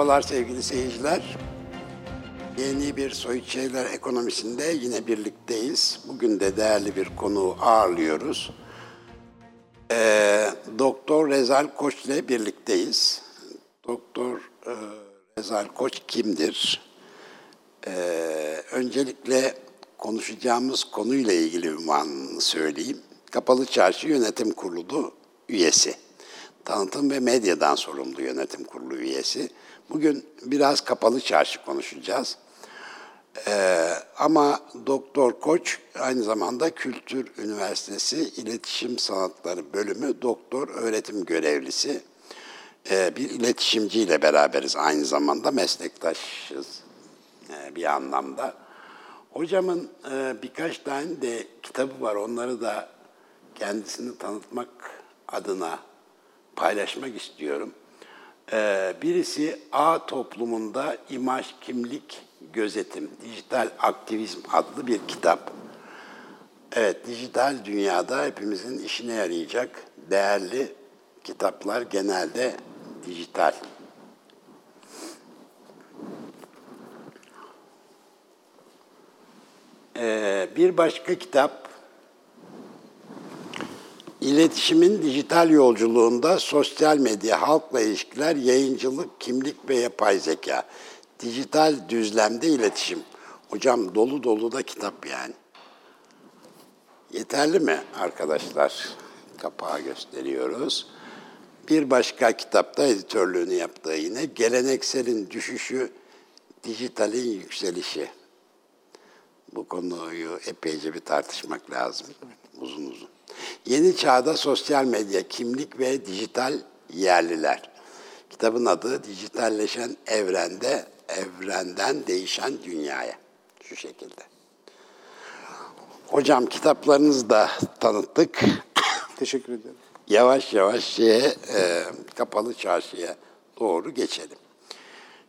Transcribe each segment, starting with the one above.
Merhabalar sevgili seyirciler. Yeni bir Soyut Şeyler ekonomisinde yine birlikteyiz. Bugün de değerli bir konuğu ağırlıyoruz. Ee, Doktor Rezal Koç ile birlikteyiz. Doktor e, Rezal Koç kimdir? Ee, öncelikle konuşacağımız konuyla ilgili ünvanını söyleyeyim. Kapalı Çarşı Yönetim Kurulu üyesi. Tanıtım ve medyadan sorumlu yönetim kurulu üyesi. Bugün biraz kapalı çarşı konuşacağız. Ee, ama Doktor Koç aynı zamanda Kültür Üniversitesi İletişim Sanatları Bölümü Doktor Öğretim Görevlisi. Ee, bir iletişimciyle beraberiz aynı zamanda meslektaşız e, bir anlamda. Hocamın e, birkaç tane de kitabı var onları da kendisini tanıtmak adına paylaşmak istiyorum. Ee, birisi A toplumunda imaj, kimlik, gözetim, dijital aktivizm adlı bir kitap. Evet, dijital dünyada hepimizin işine yarayacak değerli kitaplar genelde dijital. Ee, bir başka kitap İletişimin dijital yolculuğunda sosyal medya, halkla ilişkiler, yayıncılık, kimlik ve yapay zeka. Dijital düzlemde iletişim. Hocam dolu dolu da kitap yani. Yeterli mi arkadaşlar? Kapağı gösteriyoruz. Bir başka kitapta editörlüğünü yaptığı yine Gelenekselin Düşüşü, Dijitalin Yükselişi. Bu konuyu epeyce bir tartışmak lazım. Uzun uzun. Yeni Çağda Sosyal Medya, Kimlik ve Dijital Yerliler. Kitabın adı Dijitalleşen Evrende, Evrenden Değişen Dünyaya. Şu şekilde. Hocam kitaplarınızı da tanıttık. Teşekkür ederim. Yavaş yavaş şeye, e, kapalı çarşıya doğru geçelim.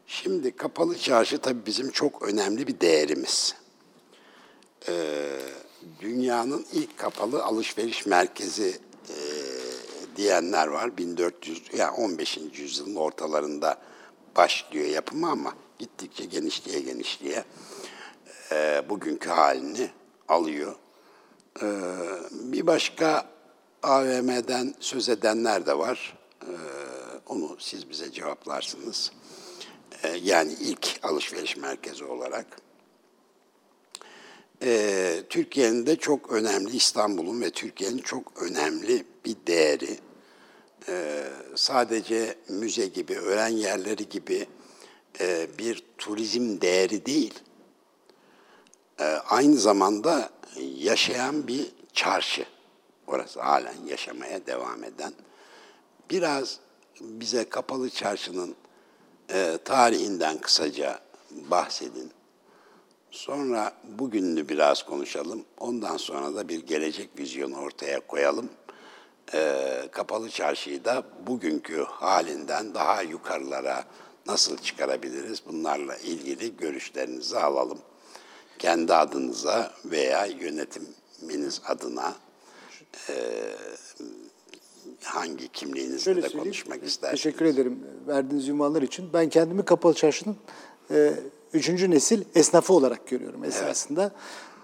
Şimdi kapalı çarşı tabii bizim çok önemli bir değerimiz. Ee, dünyanın ilk kapalı alışveriş merkezi e, diyenler var. 1400 yani 15. yüzyılın ortalarında başlıyor yapımı ama gittikçe genişliğe genişliğe e, bugünkü halini alıyor. E, bir başka AVM'den söz edenler de var. E, onu siz bize cevaplarsınız. E, yani ilk alışveriş merkezi olarak. Ee, Türkiye'nin de çok önemli, İstanbul'un ve Türkiye'nin çok önemli bir değeri. Ee, sadece müze gibi, öğren yerleri gibi e, bir turizm değeri değil. Ee, aynı zamanda yaşayan bir çarşı. Orası halen yaşamaya devam eden. Biraz bize kapalı çarşının e, tarihinden kısaca bahsedin. Sonra bugününü biraz konuşalım. Ondan sonra da bir gelecek vizyonu ortaya koyalım. Ee, kapalı çarşıyı da bugünkü halinden daha yukarılara nasıl çıkarabiliriz? Bunlarla ilgili görüşlerinizi alalım. Kendi adınıza veya yönetiminiz adına e, hangi kimliğinizle de konuşmak istersiniz? Teşekkür ederim verdiğiniz ünvanlar için. Ben kendimi kapalı çarşının e, üçüncü nesil esnafı olarak görüyorum esasında.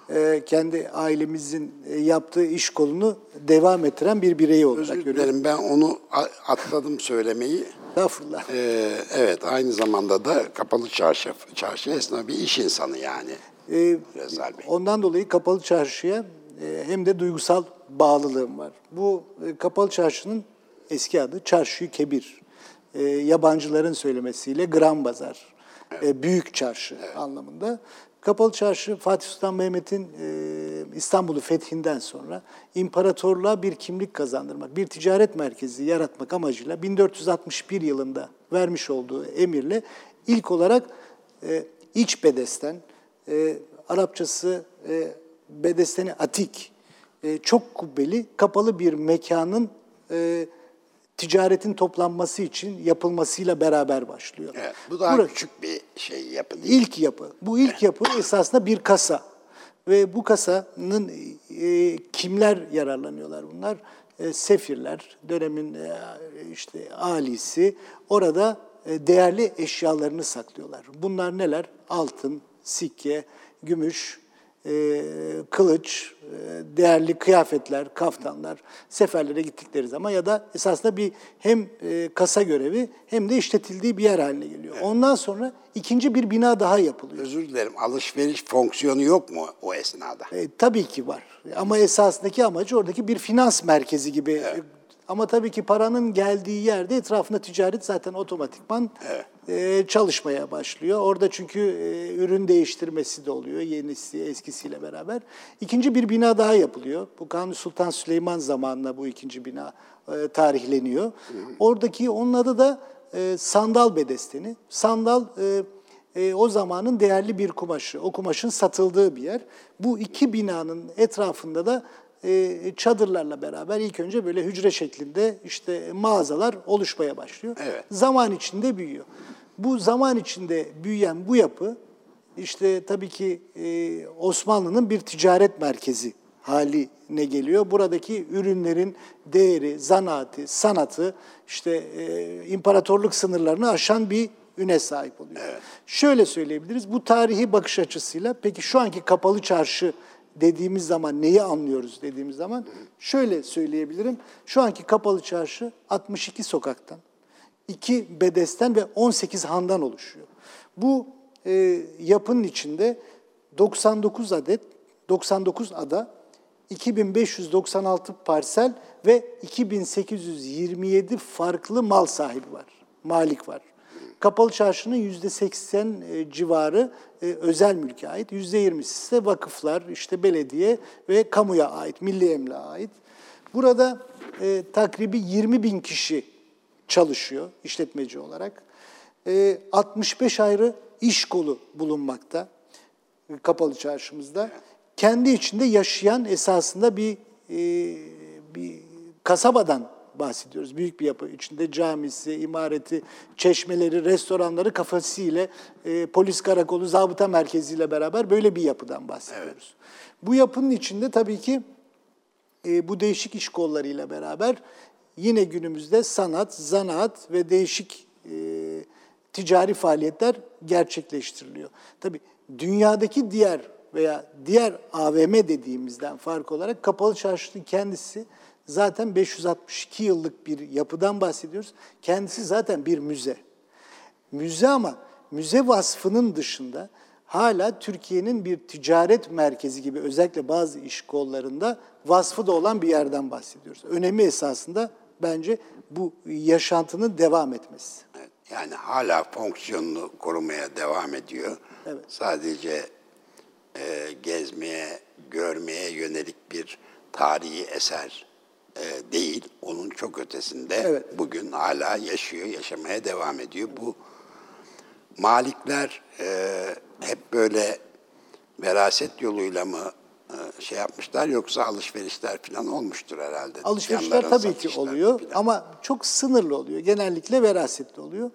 Evet. kendi ailemizin e, yaptığı iş kolunu devam ettiren bir bireyi olarak Özür görüyorum. dilerim ben onu atladım söylemeyi. Estağfurullah. Ee, evet aynı zamanda da kapalı çarşı, çarşı esnafı bir iş insanı yani. Ee, ondan dolayı kapalı çarşıya e, hem de duygusal bağlılığım var. Bu e, kapalı çarşının eski adı Çarşı Kebir. E, yabancıların söylemesiyle Gran Bazar evet. büyük çarşı evet. anlamında. Kapalı Çarşı Fatih Sultan Mehmet'in e, İstanbul'u fethinden sonra imparatorluğa bir kimlik kazandırmak, bir ticaret merkezi yaratmak amacıyla 1461 yılında vermiş olduğu emirle ilk olarak e, iç bedesten, e, Arapçası e, bedesteni atik, e, çok kubbeli kapalı bir mekanın e, ticaretin toplanması için yapılmasıyla beraber başlıyor. Evet, bu daha Burası, küçük bir şey yapı değil. İlk yapı. Bu ilk yapı esasında bir kasa. Ve bu kasanın e, kimler yararlanıyorlar bunlar? E, sefirler, dönemin e, işte alisi orada e, değerli eşyalarını saklıyorlar. Bunlar neler? Altın, sikke, gümüş, e, kılıç, e, değerli kıyafetler, kaftanlar seferlere gittikleri zaman ya da esasında bir hem e, kasa görevi hem de işletildiği bir yer haline geliyor. Evet. Ondan sonra ikinci bir bina daha yapılıyor. Özür dilerim. Alışveriş fonksiyonu yok mu o esnada? E, tabii ki var. Ama esasındaki amacı oradaki bir finans merkezi gibi evet. Ama tabii ki paranın geldiği yerde etrafında ticaret zaten otomatikman evet. E, çalışmaya başlıyor. Orada çünkü e, ürün değiştirmesi de oluyor yenisi eskisiyle beraber. İkinci bir bina daha yapılıyor. Bu Kanuni Sultan Süleyman zamanında bu ikinci bina e, tarihleniyor. Oradaki onun adı da sandal bedesteni. Sandal o zamanın değerli bir kumaşı. O kumaşın satıldığı bir yer. Bu iki binanın etrafında da çadırlarla beraber ilk önce böyle hücre şeklinde işte mağazalar oluşmaya başlıyor. Evet. Zaman içinde büyüyor. Bu zaman içinde büyüyen bu yapı işte tabii ki e, Osmanlı'nın bir ticaret merkezi haline geliyor. Buradaki ürünlerin değeri, zanaati, sanatı işte e, imparatorluk sınırlarını aşan bir üne sahip oluyor. Evet. Şöyle söyleyebiliriz. Bu tarihi bakış açısıyla peki şu anki kapalı çarşı dediğimiz zaman neyi anlıyoruz dediğimiz zaman şöyle söyleyebilirim. Şu anki kapalı çarşı 62 sokaktan, 2 bedesten ve 18 handan oluşuyor. Bu e, yapının içinde 99 adet, 99 ada, 2596 parsel ve 2827 farklı mal sahibi var, malik var. Kapalı çarşının yüzde seksen e, civarı e, özel mülke ait, yüzde yirmisi ise vakıflar, işte belediye ve kamuya ait, milli emlağa ait. Burada e, takribi 20 bin kişi çalışıyor işletmeci olarak. E, 65 ayrı iş kolu bulunmakta e, kapalı çarşımızda. Kendi içinde yaşayan esasında bir e, bir kasabadan bahsediyoruz. Büyük bir yapı. içinde camisi, imareti, çeşmeleri, restoranları kafasıyla e, polis karakolu, zabıta merkeziyle beraber böyle bir yapıdan bahsediyoruz. Evet. Bu yapının içinde tabii ki e, bu değişik iş kollarıyla beraber yine günümüzde sanat, zanaat ve değişik e, ticari faaliyetler gerçekleştiriliyor. Tabii dünyadaki diğer veya diğer AVM dediğimizden fark olarak kapalı çarşının kendisi zaten 562 yıllık bir yapıdan bahsediyoruz. Kendisi zaten bir müze. Müze ama müze vasfının dışında hala Türkiye'nin bir ticaret merkezi gibi özellikle bazı iş kollarında vasfı da olan bir yerden bahsediyoruz. Önemi esasında bence bu yaşantının devam etmesi. Evet, yani hala fonksiyonunu korumaya devam ediyor. Evet. Sadece e, gezmeye, görmeye yönelik bir tarihi eser e, değil, onun çok ötesinde evet. bugün hala yaşıyor, yaşamaya devam ediyor. Bu malikler e, hep böyle veraset yoluyla mı şey yapmışlar yoksa alışverişler falan olmuştur herhalde. Alışverişler tabii ki oluyor falan. ama çok sınırlı oluyor. Genellikle verasetli oluyor.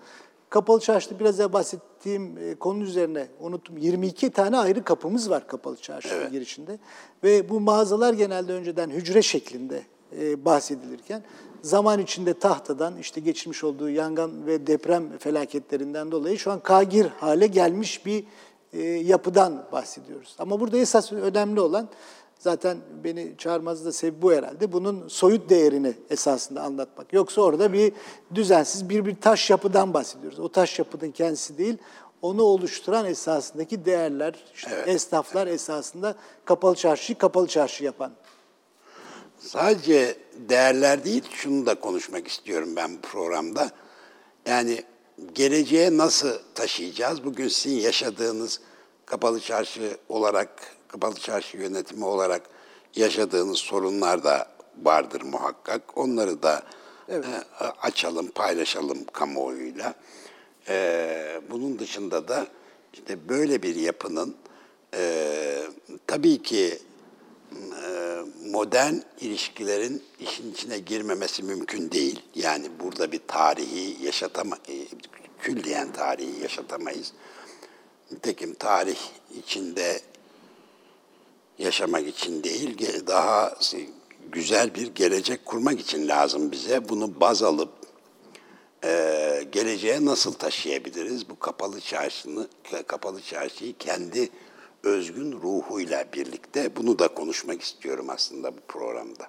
Kapalı çarşıda biraz evvel bahsettiğim e, konu üzerine unuttum. 22 tane ayrı kapımız var kapalı çarşının evet. girişinde. Ve bu mağazalar genelde önceden hücre şeklinde e, bahsedilirken zaman içinde tahtadan işte geçirmiş olduğu yangın ve deprem felaketlerinden dolayı şu an kagir hale gelmiş bir e, yapıdan bahsediyoruz. Ama burada esas önemli olan zaten beni çağırmanızda da sebebi bu herhalde. Bunun soyut değerini esasında anlatmak. Yoksa orada bir düzensiz bir bir taş yapıdan bahsediyoruz. O taş yapının kendisi değil, onu oluşturan esasındaki değerler, işte evet. esnaflar esasında kapalı çarşıyı kapalı çarşı yapan Sadece değerler değil, şunu da konuşmak istiyorum ben bu programda. Yani geleceğe nasıl taşıyacağız? Bugün sizin yaşadığınız kapalı çarşı olarak, kapalı çarşı yönetimi olarak yaşadığınız sorunlar da vardır muhakkak. Onları da evet. e, açalım, paylaşalım kamuoyuyla. E, bunun dışında da işte böyle bir yapının e, tabii ki modern ilişkilerin işin içine girmemesi mümkün değil. Yani burada bir tarihi yaşatama, e, külliyen tarihi yaşatamayız. Nitekim tarih içinde yaşamak için değil, daha güzel bir gelecek kurmak için lazım bize. Bunu baz alıp e, geleceğe nasıl taşıyabiliriz? Bu kapalı çarşını, kapalı çarşıyı kendi özgün ruhuyla birlikte bunu da konuşmak istiyorum aslında bu programda.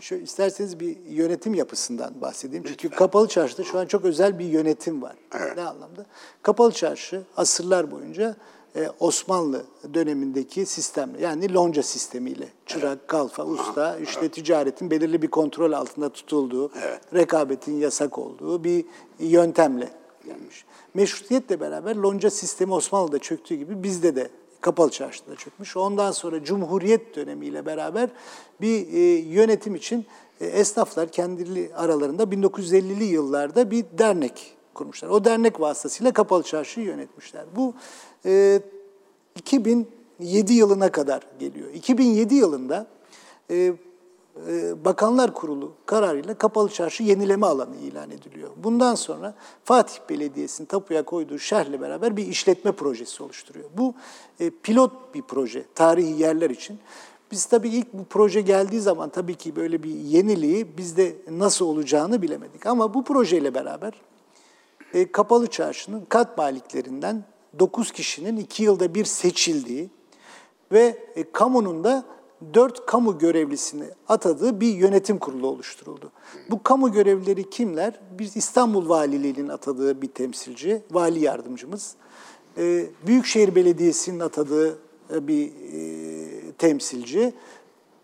Şöyle isterseniz bir yönetim yapısından bahsedeyim. Çünkü Kapalı Çarşı'da şu an çok özel bir yönetim var. Evet. Ne anlamda? Kapalı Çarşı asırlar boyunca e, Osmanlı dönemindeki sistemle yani lonca sistemiyle çırak, kalfa, usta, işte ticaretin belirli bir kontrol altında tutulduğu, Evet. rekabetin yasak olduğu bir yöntemle gelmiş. Meşrutiyetle beraber lonca sistemi Osmanlı'da çöktüğü gibi bizde de Kapalı Çarşı'da çökmüş. Ondan sonra Cumhuriyet dönemiyle beraber bir e, yönetim için e, esnaflar kendileri aralarında 1950'li yıllarda bir dernek kurmuşlar. O dernek vasıtasıyla Kapalı Çarşı'yı yönetmişler. Bu e, 2007 yılına kadar geliyor. 2007 yılında e, Bakanlar Kurulu kararıyla Kapalı Çarşı yenileme alanı ilan ediliyor. Bundan sonra Fatih Belediyesi'nin tapuya koyduğu şerhle beraber bir işletme projesi oluşturuyor. Bu e, pilot bir proje tarihi yerler için. Biz tabii ilk bu proje geldiği zaman tabii ki böyle bir yeniliği bizde nasıl olacağını bilemedik. Ama bu projeyle beraber e, Kapalı Çarşı'nın kat maliklerinden 9 kişinin 2 yılda bir seçildiği ve e, kamunun da 4 kamu görevlisini atadığı bir yönetim kurulu oluşturuldu. Bu kamu görevlileri kimler? Bir İstanbul Valiliği'nin atadığı bir temsilci, vali yardımcımız. E, Büyükşehir Belediyesi'nin atadığı e, bir e, temsilci.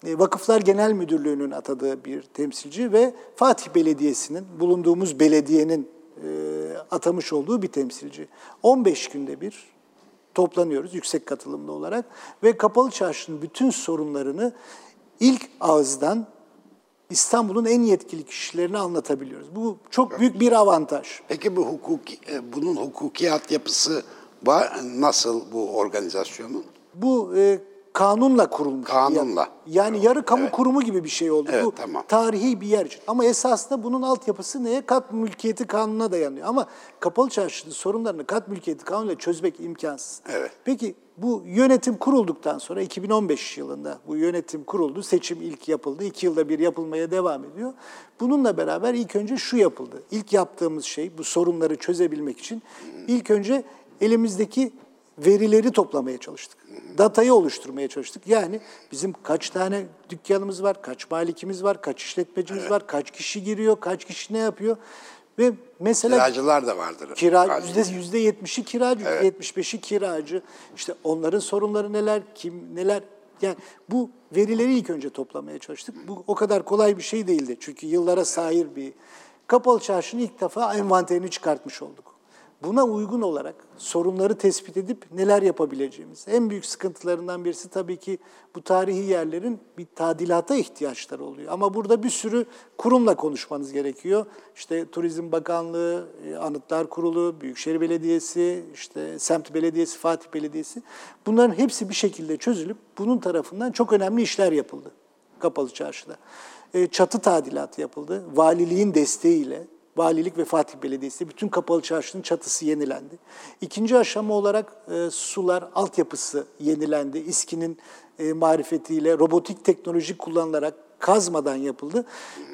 E, Vakıflar Genel Müdürlüğü'nün atadığı bir temsilci ve Fatih Belediyesi'nin, bulunduğumuz belediyenin e, atamış olduğu bir temsilci. 15 günde bir toplanıyoruz yüksek katılımlı olarak ve Kapalı Çarşı'nın bütün sorunlarını ilk ağızdan İstanbul'un en yetkili kişilerine anlatabiliyoruz. Bu çok büyük bir avantaj. Peki bu hukuki, e, bunun hukuki altyapısı var nasıl bu organizasyonun? Bu e, kanunla kurulmuş. Kanunla. Yani yarı kamu kurumu gibi bir şey oldu. Evet, Bu tamam. tarihi bir yer için. Ama esasında bunun altyapısı neye? Kat mülkiyeti kanununa dayanıyor. Ama kapalı çarşının sorunlarını kat mülkiyeti kanunuyla çözmek imkansız. Evet. Peki bu yönetim kurulduktan sonra 2015 yılında bu yönetim kuruldu. Seçim ilk yapıldı. iki yılda bir yapılmaya devam ediyor. Bununla beraber ilk önce şu yapıldı. İlk yaptığımız şey bu sorunları çözebilmek için ilk önce elimizdeki verileri toplamaya çalıştık. Datayı oluşturmaya çalıştık. Yani bizim kaç tane dükkanımız var, kaç malikimiz var, kaç işletmecimiz var, kaç kişi giriyor, kaç kişi ne yapıyor. Ve mesela Kiracılar da vardır. Kira yüzde yetmişi kiracı, yüzde yetmiş beşi kiracı. İşte onların sorunları neler, kim neler. Yani bu verileri ilk önce toplamaya çalıştık. Bu o kadar kolay bir şey değildi. Çünkü yıllara sahir bir kapalı çarşının ilk defa envanterini çıkartmış olduk. Buna uygun olarak sorunları tespit edip neler yapabileceğimiz. En büyük sıkıntılarından birisi tabii ki bu tarihi yerlerin bir tadilata ihtiyaçları oluyor. Ama burada bir sürü kurumla konuşmanız gerekiyor. İşte Turizm Bakanlığı, e, Anıtlar Kurulu, Büyükşehir Belediyesi, işte Semt Belediyesi, Fatih Belediyesi. Bunların hepsi bir şekilde çözülüp bunun tarafından çok önemli işler yapıldı Kapalı Çarşı'da. E, Çatı tadilatı yapıldı. Valiliğin desteğiyle Valilik ve Fatih Belediyesi bütün kapalı çarşının çatısı yenilendi. İkinci aşama olarak e, sular altyapısı yenilendi. İSKİ'nin e, marifetiyle robotik teknoloji kullanılarak kazmadan yapıldı.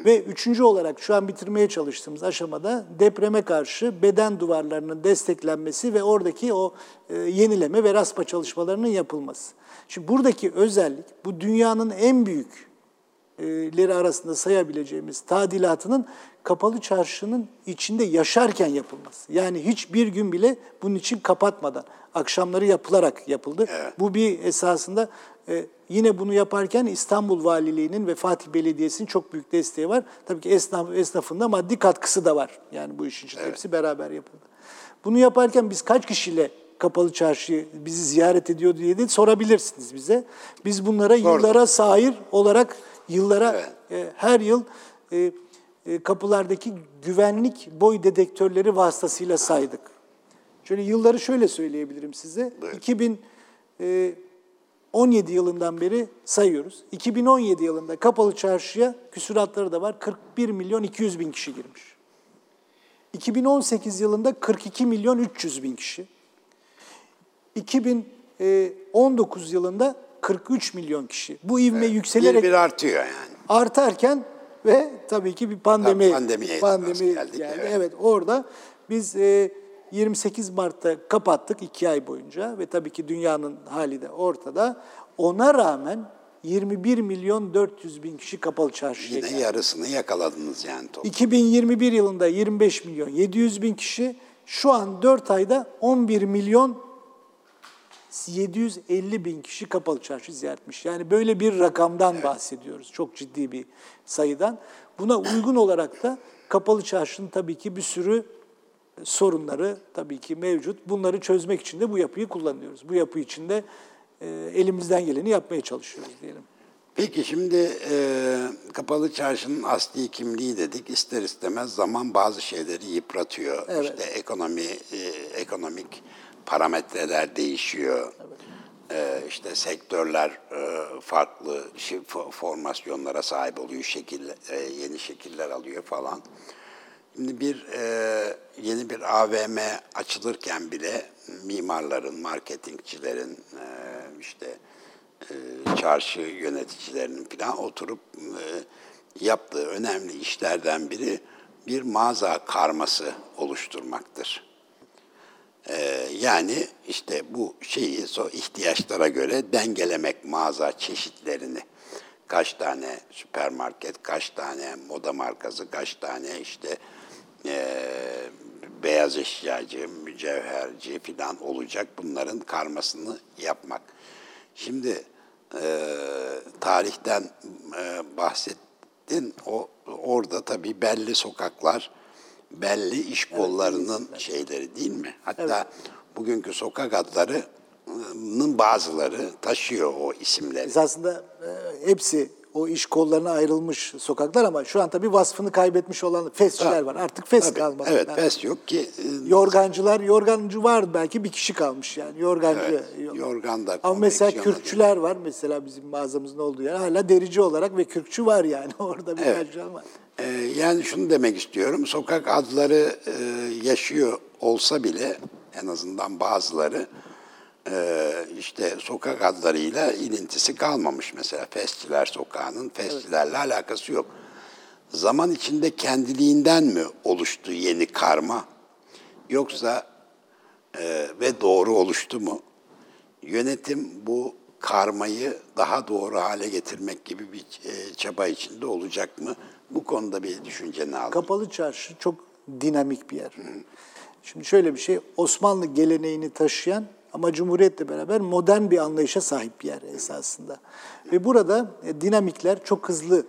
Ve üçüncü olarak şu an bitirmeye çalıştığımız aşamada depreme karşı beden duvarlarının desteklenmesi ve oradaki o e, yenileme ve raspa çalışmalarının yapılması. Şimdi buradaki özellik bu dünyanın en büyük leri arasında sayabileceğimiz tadilatının kapalı çarşının içinde yaşarken yapılması. Yani hiçbir gün bile bunun için kapatmadan, akşamları yapılarak yapıldı. Bu bir esasında e, yine bunu yaparken İstanbul Valiliği'nin ve Fatih Belediyesi'nin çok büyük desteği var. Tabii ki esnaf, esnafın da maddi katkısı da var. Yani bu işin için hepsi beraber yapıldı. Bunu yaparken biz kaç kişiyle kapalı çarşıyı bizi ziyaret ediyor diye de sorabilirsiniz bize. Biz bunlara yıllara sahir olarak yıllara e, her yıl e, e, kapılardaki güvenlik boy dedektörleri vasıtasıyla saydık. Şöyle yılları şöyle söyleyebilirim size. 2017 yılından beri sayıyoruz. 2017 yılında kapalı çarşıya küsuratları da var. 41 milyon 200 bin kişi girmiş. 2018 yılında 42 milyon 300 bin kişi. 2019 yılında 43 milyon kişi. Bu ivme yükselerek Bir bir artıyor yani. artarken ve tabii ki bir pandemi Tabii pandemiye pandemi geldik, geldi. evet. Evet. orada biz e, 28 Mart'ta kapattık iki ay boyunca ve tabii ki dünyanın hali de ortada. Ona rağmen 21 milyon 400 bin kişi kapalı çarşıya Yine geldi. yarısını yakaladınız yani top. 2021 yılında 25 milyon 700 bin kişi, şu an 4 ayda 11 milyon 750 bin kişi kapalı çarşı ziyaret etmiş. Yani böyle bir rakamdan bahsediyoruz. Çok ciddi bir sayıdan. Buna uygun olarak da kapalı çarşının tabii ki bir sürü sorunları tabii ki mevcut. Bunları çözmek için de bu yapıyı kullanıyoruz. Bu yapı için de e, elimizden geleni yapmaya çalışıyoruz diyelim. Peki şimdi e, kapalı çarşının asli kimliği dedik. İster istemez zaman bazı şeyleri yıpratıyor. Evet. İşte ekonomi, e, ekonomik parametreler değişiyor. E, işte sektörler e, farklı formasyonlara sahip oluyor, şekil, e, yeni şekiller alıyor falan. Şimdi bir e, yeni bir AVM açılırken bile mimarların, marketingçilerin, e, işte e, çarşı yöneticilerinin falan oturup e, yaptığı önemli işlerden biri bir mağaza karması oluşturmaktır. E, yani işte bu şeyi so ihtiyaçlara göre dengelemek mağaza çeşitlerini. Kaç tane süpermarket, kaç tane moda markası, kaç tane işte e, beyaz eşyacı, mücevherci falan olacak bunların karmasını yapmak. Şimdi e, tarihten e, bahsettin. O orada tabii belli sokaklar, belli iş kollarının şeyleri değil mi? Hatta bugünkü sokak adlarının bazıları taşıyor o isimleri. Esasında e, hepsi o iş kollarına ayrılmış sokaklar ama şu an tabii vasfını kaybetmiş olan fesçiler var. Artık fes Tabii, kalmadı. Evet, Yani fes yok ki. e, Yorgancılar, yorgancı var belki bir kişi kalmış yani. Yorgancı Evet, yorgan da Ama mesela kürkçüler var mesela bizim mağazamızın olduğu yer. Hala derici olarak ve kürkçü var yani orada birkaç Evet. var. Ee, yani şunu demek istiyorum, sokak adları e, yaşıyor olsa bile en azından bazıları işte sokak adlarıyla ilintisi kalmamış. Mesela Fesçiler Sokağı'nın Fesçilerle alakası yok. Zaman içinde kendiliğinden mi oluştu yeni karma yoksa e, ve doğru oluştu mu? Yönetim bu karmayı daha doğru hale getirmek gibi bir e, çaba içinde olacak mı? Bu konuda bir düşünceni aldım. Kapalı çarşı çok dinamik bir yer. Şimdi şöyle bir şey, Osmanlı geleneğini taşıyan ama Cumhuriyet'le beraber modern bir anlayışa sahip bir yer esasında. Ve burada e, dinamikler çok hızlı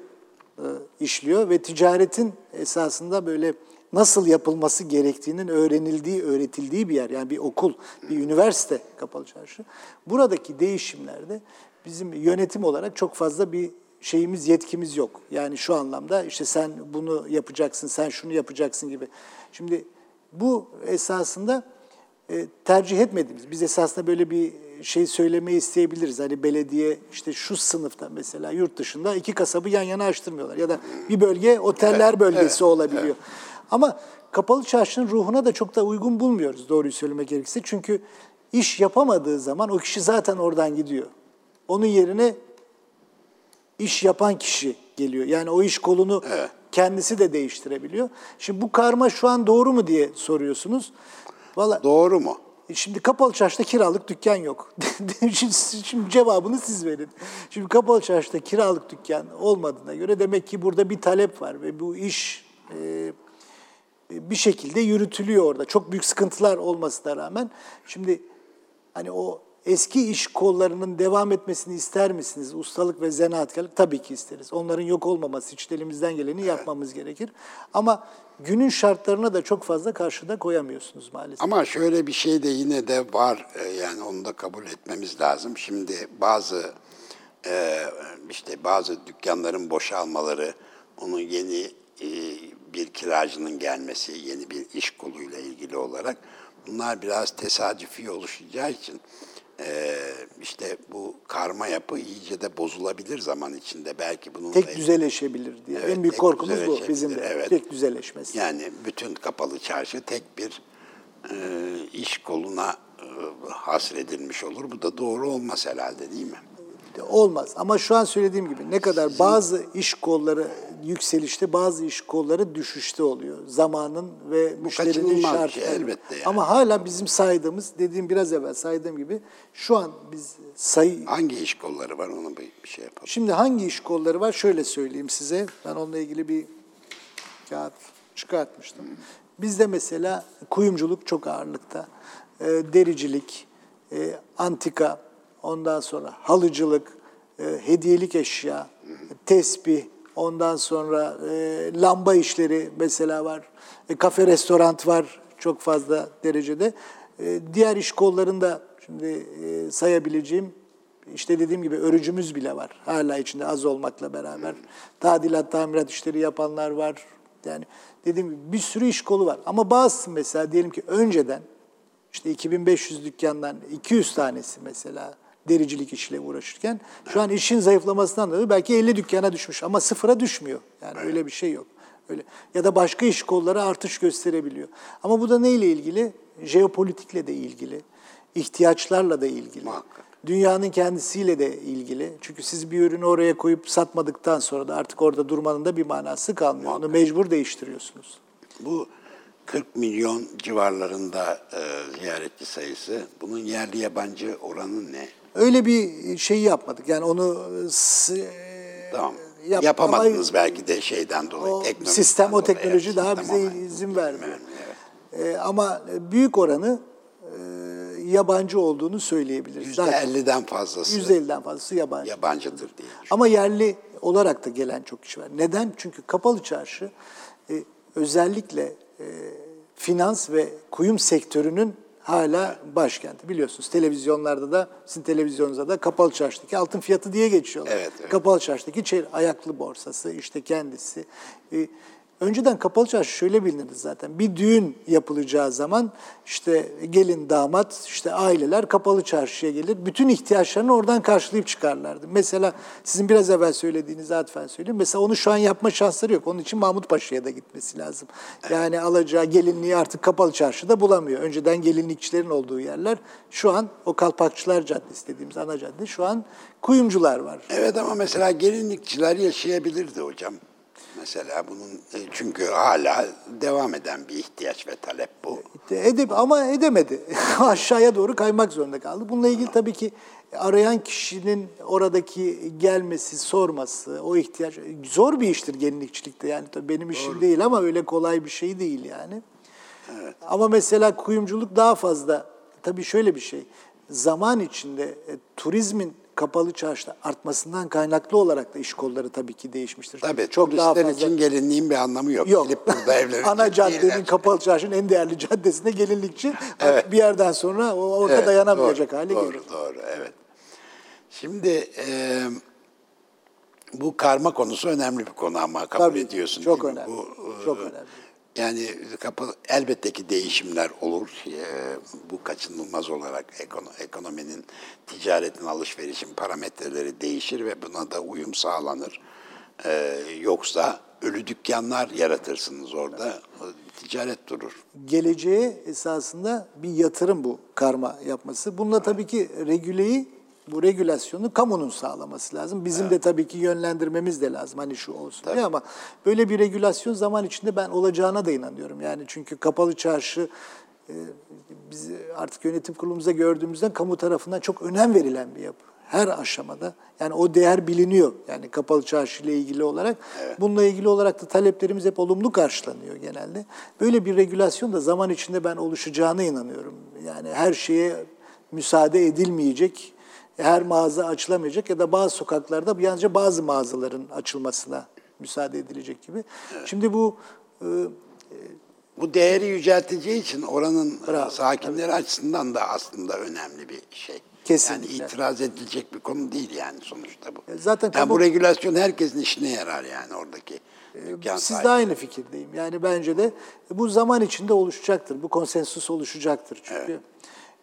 e, işliyor ve ticaretin esasında böyle nasıl yapılması gerektiğinin öğrenildiği, öğretildiği bir yer. Yani bir okul, bir üniversite kapalı çarşı. Buradaki değişimlerde bizim yönetim olarak çok fazla bir şeyimiz, yetkimiz yok. Yani şu anlamda işte sen bunu yapacaksın, sen şunu yapacaksın gibi. Şimdi bu esasında tercih etmediğimiz, biz esasında böyle bir şey söylemeyi isteyebiliriz. Hani belediye işte şu sınıfta mesela yurt dışında iki kasabı yan yana açtırmıyorlar. Ya da bir bölge oteller bölgesi olabiliyor. Ama kapalı çarşının ruhuna da çok da uygun bulmuyoruz doğruyu söylemek gerekirse. Çünkü iş yapamadığı zaman o kişi zaten oradan gidiyor. Onun yerine iş yapan kişi geliyor. Yani o iş kolunu kendisi de değiştirebiliyor. Şimdi bu karma şu an doğru mu diye soruyorsunuz. Valla Doğru mu? Şimdi kapalı çarşıda kiralık dükkan yok. şimdi, şimdi cevabını siz verin. Şimdi kapalı çarşıda kiralık dükkan olmadığına göre demek ki burada bir talep var ve bu iş e, bir şekilde yürütülüyor orada. Çok büyük sıkıntılar olmasına rağmen. Şimdi hani o eski iş kollarının devam etmesini ister misiniz? Ustalık ve zanaatkarlık tabii ki isteriz. Onların yok olmaması için elimizden geleni yapmamız gerekir. Ama günün şartlarına da çok fazla karşıda koyamıyorsunuz maalesef. Ama şöyle bir şey de yine de var e, yani onu da kabul etmemiz lazım. Şimdi bazı e, işte bazı dükkanların boşalmaları, onun yeni e, bir kiracının gelmesi, yeni bir iş koluyla ilgili olarak bunlar biraz tesadüfi oluşacağı için e, işte bu karma yapı iyice de bozulabilir zaman içinde. Belki bunun Tek düzeleşebilir diye. Evet, en büyük korkumuz bu bizim de. evet. Tek düzeleşmesi. Yani bütün kapalı çarşı tek bir e, iş koluna e, hasredilmiş olur. Bu da doğru olmaz herhalde değil mi? Olmaz. Ama şu an söylediğim gibi ne kadar bazı iş kolları yükselişte, bazı iş kolları düşüşte oluyor. Zamanın ve müşterinin şey, elbette yani. Ama hala bizim saydığımız, dediğim biraz evvel saydığım gibi şu an biz sayı... Hangi iş kolları var onu bir, bir şey yapalım. Şimdi hangi iş kolları var? Şöyle söyleyeyim size. Ben onunla ilgili bir kağıt çıkartmıştım. Bizde mesela kuyumculuk çok ağırlıkta. E, dericilik, e, antika, ondan sonra halıcılık, e, hediyelik eşya, tesbih, ondan sonra e, lamba işleri mesela var. E, kafe, restoran var çok fazla derecede. E, diğer iş kollarında şimdi e, sayabileceğim işte dediğim gibi örücümüz bile var. Hala içinde az olmakla beraber. Tadilat, tamirat işleri yapanlar var. Yani dediğim gibi bir sürü iş kolu var. Ama bazısı mesela diyelim ki önceden işte 2500 dükkandan 200 tanesi mesela dericilik işiyle uğraşırken şu an işin zayıflamasından dolayı belki 50 dükkana düşmüş ama sıfıra düşmüyor. Yani öyle bir şey yok. Öyle. Ya da başka iş kolları artış gösterebiliyor. Ama bu da neyle ilgili? Jeopolitikle de ilgili, ihtiyaçlarla da ilgili. Muhakkak. Dünyanın kendisiyle de ilgili. Çünkü siz bir ürünü oraya koyup satmadıktan sonra da artık orada durmanın da bir manası kalmıyor. Onu mecbur değiştiriyorsunuz. Bu 40 milyon civarlarında e, ziyaretçi sayısı. Bunun yerli yabancı oranı ne? Öyle bir şey yapmadık. Yani onu s- Tamam. yap- Yapamadınız ama belki de şeyden dolayı. o sistem, o dolayı. teknoloji Evet, daha bize olarak. izin vermiyor. Evet. Ee, ama büyük oranı e, yabancı olduğunu söyleyebiliriz. Daha- %50'den fazlası %50'den fazlası yabancı. yabancıdır diye. Ama yerli olarak da gelen çok kişi var. Neden? Çünkü kapalı çarşı e, özellikle e, finans ve kuyum sektörünün hala başkenti. Biliyorsunuz televizyonlarda da, sizin televizyonunuzda da kapalı çarşıdaki altın fiyatı diye geçiyorlar. Evet, evet. Kapalı çarşıdaki ayaklı borsası, işte kendisi. E, Önceden kapalı çarşı şöyle bilinirdi zaten. Bir düğün yapılacağı zaman işte gelin damat işte aileler kapalı çarşıya gelir. Bütün ihtiyaçlarını oradan karşılayıp çıkarlardı. Mesela sizin biraz evvel söylediğiniz atfen söyleyeyim. Mesela onu şu an yapma şansları yok. Onun için Mahmut Paşa'ya da gitmesi lazım. Yani alacağı gelinliği artık kapalı çarşıda bulamıyor. Önceden gelinlikçilerin olduğu yerler şu an o Kalpakçılar Caddesi dediğimiz ana cadde şu an kuyumcular var. Evet ama mesela gelinlikçiler yaşayabilirdi hocam. Mesela bunun e, çünkü hala devam eden bir ihtiyaç ve talep bu. Edip ama edemedi. Aşağıya doğru kaymak zorunda kaldı. Bununla ilgili tabii ki arayan kişinin oradaki gelmesi, sorması, o ihtiyaç zor bir iştir gelinlikçilikte. Yani tabii benim işim değil ama öyle kolay bir şey değil yani. Ama mesela kuyumculuk daha fazla. Tabii şöyle bir şey. Zaman içinde e, turizmin kapalı çarşıda artmasından kaynaklı olarak da iş kolları tabii ki değişmiştir. Tabii çok daha turistler fazla için gelinliğin bir anlamı yok. Yok. Gelip burada evlenecek Ana caddenin değiller. kapalı çarşının en değerli caddesinde gelinlikçi bir yerden sonra o orada Evet, dayanamayacak doğru, hale doğru, gelir. Doğru, evet. Şimdi e, bu karma konusu önemli bir konu ama kabul Tabii, ediyorsun çok önemli, Bu, e, çok önemli. Yani kapalı, elbette ki değişimler olur. E, bu kaçınılmaz olarak ekono- ekonominin, ticaretin, alışverişin parametreleri değişir ve buna da uyum sağlanır. E, yoksa ölü dükkanlar yaratırsınız orada. O Ticaret durur. Geleceğe esasında bir yatırım bu karma yapması. Bununla tabii ki regüleyi, bu regülasyonu kamunun sağlaması lazım. Bizim de tabii ki yönlendirmemiz de lazım. Hani şu olsun diye ama böyle bir regülasyon zaman içinde ben olacağına da inanıyorum. Yani çünkü kapalı çarşı e, biz artık yönetim kurulumuzda gördüğümüzden kamu tarafından çok önem verilen bir yapı. Her aşamada. Yani o değer biliniyor. Yani kapalı çarşı ile ilgili olarak. Bununla ilgili olarak da taleplerimiz hep olumlu karşılanıyor genelde. Böyle bir regülasyon da zaman içinde ben oluşacağına inanıyorum. Yani her şeye müsaade edilmeyecek, her mağaza açılamayacak ya da bazı sokaklarda yalnızca bazı mağazaların açılmasına müsaade edilecek gibi. Şimdi bu e, Bu değeri yücelteceği için oranın Bravo, sakinleri açısından da aslında önemli bir şey. Kesinlikle. Yani itiraz edilecek bir konu değil yani sonuçta bu. zaten yani kamu- bu regülasyon herkesin işine yarar yani oradaki dükkan Siz sahibi. de aynı fikirdeyim. Yani bence de bu zaman içinde oluşacaktır. Bu konsensus oluşacaktır çünkü.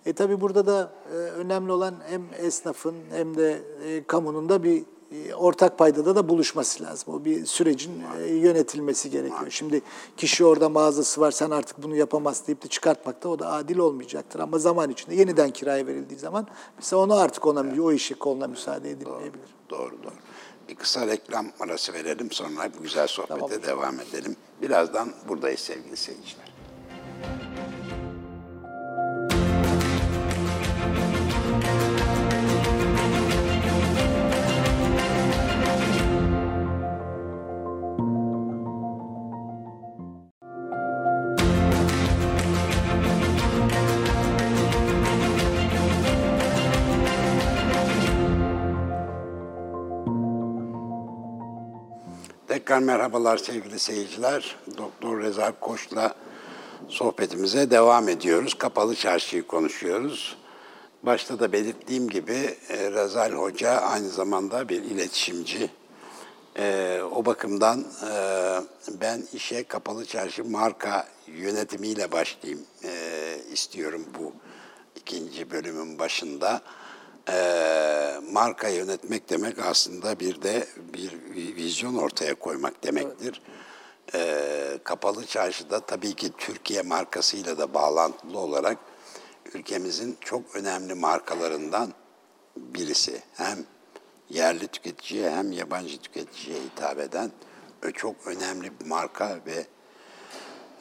E tabii burada da e, önemli olan hem esnafın hem de e, kamunun da bir e, ortak paydada da buluşması lazım. O bir sürecin e, yönetilmesi gerekiyor. Şimdi kişi orada mağazası var sen artık bunu yapamazsın deyip de çıkartmak da o da adil olmayacaktır. Ama zaman içinde yeniden kiraya verildiği zaman mesela onu artık ona o işi koluna müsaade edilmeyebilir. Doğru doğru. Bir kısa reklam arası verelim sonra bu güzel sohbete devam edelim. Birazdan buradayız sevgili seyirciler. Tekrar merhabalar sevgili seyirciler. Doktor Reza Koç'la sohbetimize devam ediyoruz. Kapalı çarşıyı konuşuyoruz. Başta da belirttiğim gibi e, Rezal Hoca aynı zamanda bir iletişimci. E, o bakımdan e, ben işe kapalı çarşı marka yönetimiyle başlayayım istiyorum bu ikinci bölümün başında e, marka yönetmek demek aslında bir de bir vizyon ortaya koymak demektir. E, kapalı çarşıda tabii ki Türkiye markasıyla da bağlantılı olarak ülkemizin çok önemli markalarından birisi. Hem yerli tüketiciye hem yabancı tüketiciye hitap eden çok önemli bir marka ve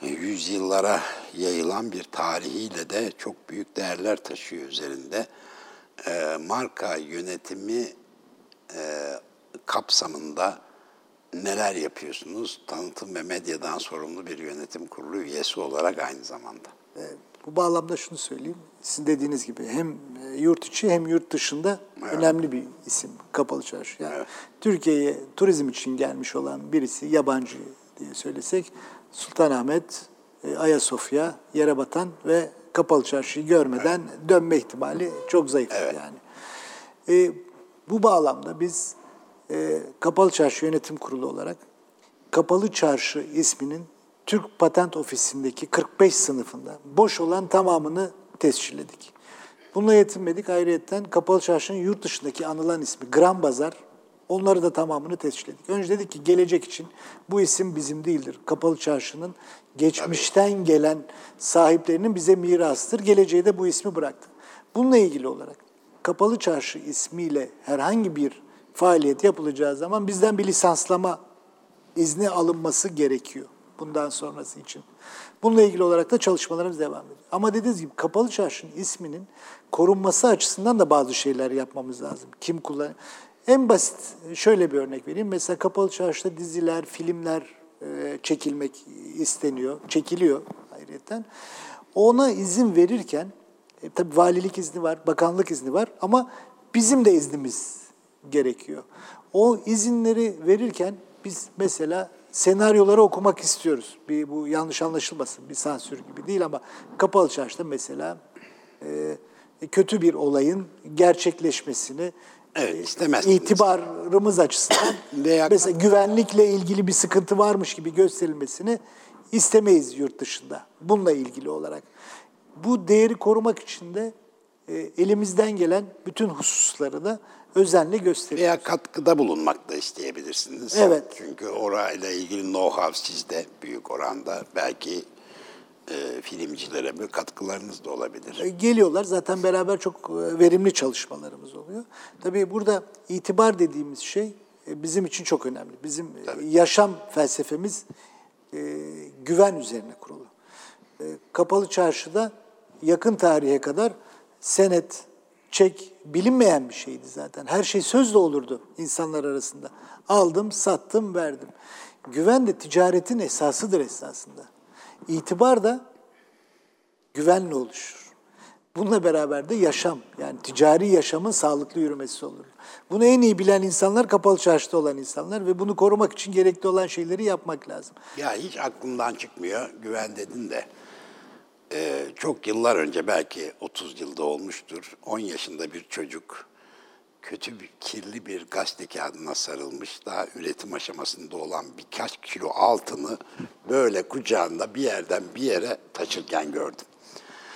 yüzyıllara yayılan bir tarihiyle de çok büyük değerler taşıyor üzerinde e, marka yönetimi e, kapsamında neler yapıyorsunuz? Tanıtım ve medyadan sorumlu bir yönetim kurulu üyesi olarak aynı zamanda. E, bu bağlamda şunu söyleyeyim. Sizin dediğiniz gibi hem e, yurt içi hem yurt dışında evet. önemli bir isim Kapalı Çarşı. Yani evet. Türkiye'ye turizm için gelmiş olan birisi yabancı diye söylesek Sultanahmet, e, Ayasofya, Yerebatan ve kapalı çarşıyı görmeden evet. dönme ihtimali çok zayıf evet. yani. E, bu bağlamda biz e, Kapalı Çarşı Yönetim Kurulu olarak Kapalı Çarşı isminin Türk Patent Ofisi'ndeki 45 sınıfında boş olan tamamını tescilledik. Bununla yetinmedik. Ayrıyeten Kapalı Çarşı'nın yurt dışındaki anılan ismi Gran Bazar Onları da tamamını tescilledik. Önce dedik ki gelecek için bu isim bizim değildir. Kapalı Çarşı'nın geçmişten Tabii. gelen sahiplerinin bize mirastır. Geleceğe de bu ismi bıraktı. Bununla ilgili olarak Kapalı Çarşı ismiyle herhangi bir faaliyet yapılacağı zaman bizden bir lisanslama izni alınması gerekiyor bundan sonrası için. Bununla ilgili olarak da çalışmalarımız devam ediyor. Ama dediğiniz gibi Kapalı Çarşı'nın isminin korunması açısından da bazı şeyler yapmamız lazım. Kim kullan en basit şöyle bir örnek vereyim. Mesela Kapalı Çarşı'da diziler, filmler e, çekilmek isteniyor, çekiliyor ayrıyeten. Ona izin verirken, e, tabii valilik izni var, bakanlık izni var ama bizim de iznimiz gerekiyor. O izinleri verirken biz mesela senaryoları okumak istiyoruz. Bir, bu yanlış anlaşılmasın, bir sansür gibi değil ama Kapalı Çarşı'da mesela e, kötü bir olayın gerçekleşmesini Evet, istemezsiniz. itibarımız açısından mesela güvenlikle ilgili bir sıkıntı varmış gibi gösterilmesini istemeyiz yurt dışında. Bununla ilgili olarak. Bu değeri korumak için de e, elimizden gelen bütün hususları da özenle gösteriyoruz. Veya katkıda bulunmak da isteyebilirsiniz. Evet. Çünkü orayla ilgili know-how sizde büyük oranda. Belki e, filmcilere bir katkılarınız da olabilir. E, geliyorlar. Zaten beraber çok e, verimli çalışmalarımız oluyor. Tabii burada itibar dediğimiz şey e, bizim için çok önemli. Bizim Tabii. yaşam felsefemiz e, güven üzerine kurulu. E, Kapalı Çarşı'da yakın tarihe kadar senet, çek bilinmeyen bir şeydi zaten. Her şey sözle olurdu insanlar arasında. Aldım, sattım, verdim. Güven de ticaretin esasıdır esasında. İtibar da güvenle oluşur. Bununla beraber de yaşam, yani ticari yaşamın sağlıklı yürümesi olur. Bunu en iyi bilen insanlar kapalı çarşıda olan insanlar ve bunu korumak için gerekli olan şeyleri yapmak lazım. Ya hiç aklımdan çıkmıyor, güven dedin de. Ee, çok yıllar önce belki 30 yılda olmuştur. 10 yaşında bir çocuk kötü bir, kirli bir gazete kağıdına sarılmış, daha üretim aşamasında olan birkaç kilo altını böyle kucağında bir yerden bir yere taşırken gördüm.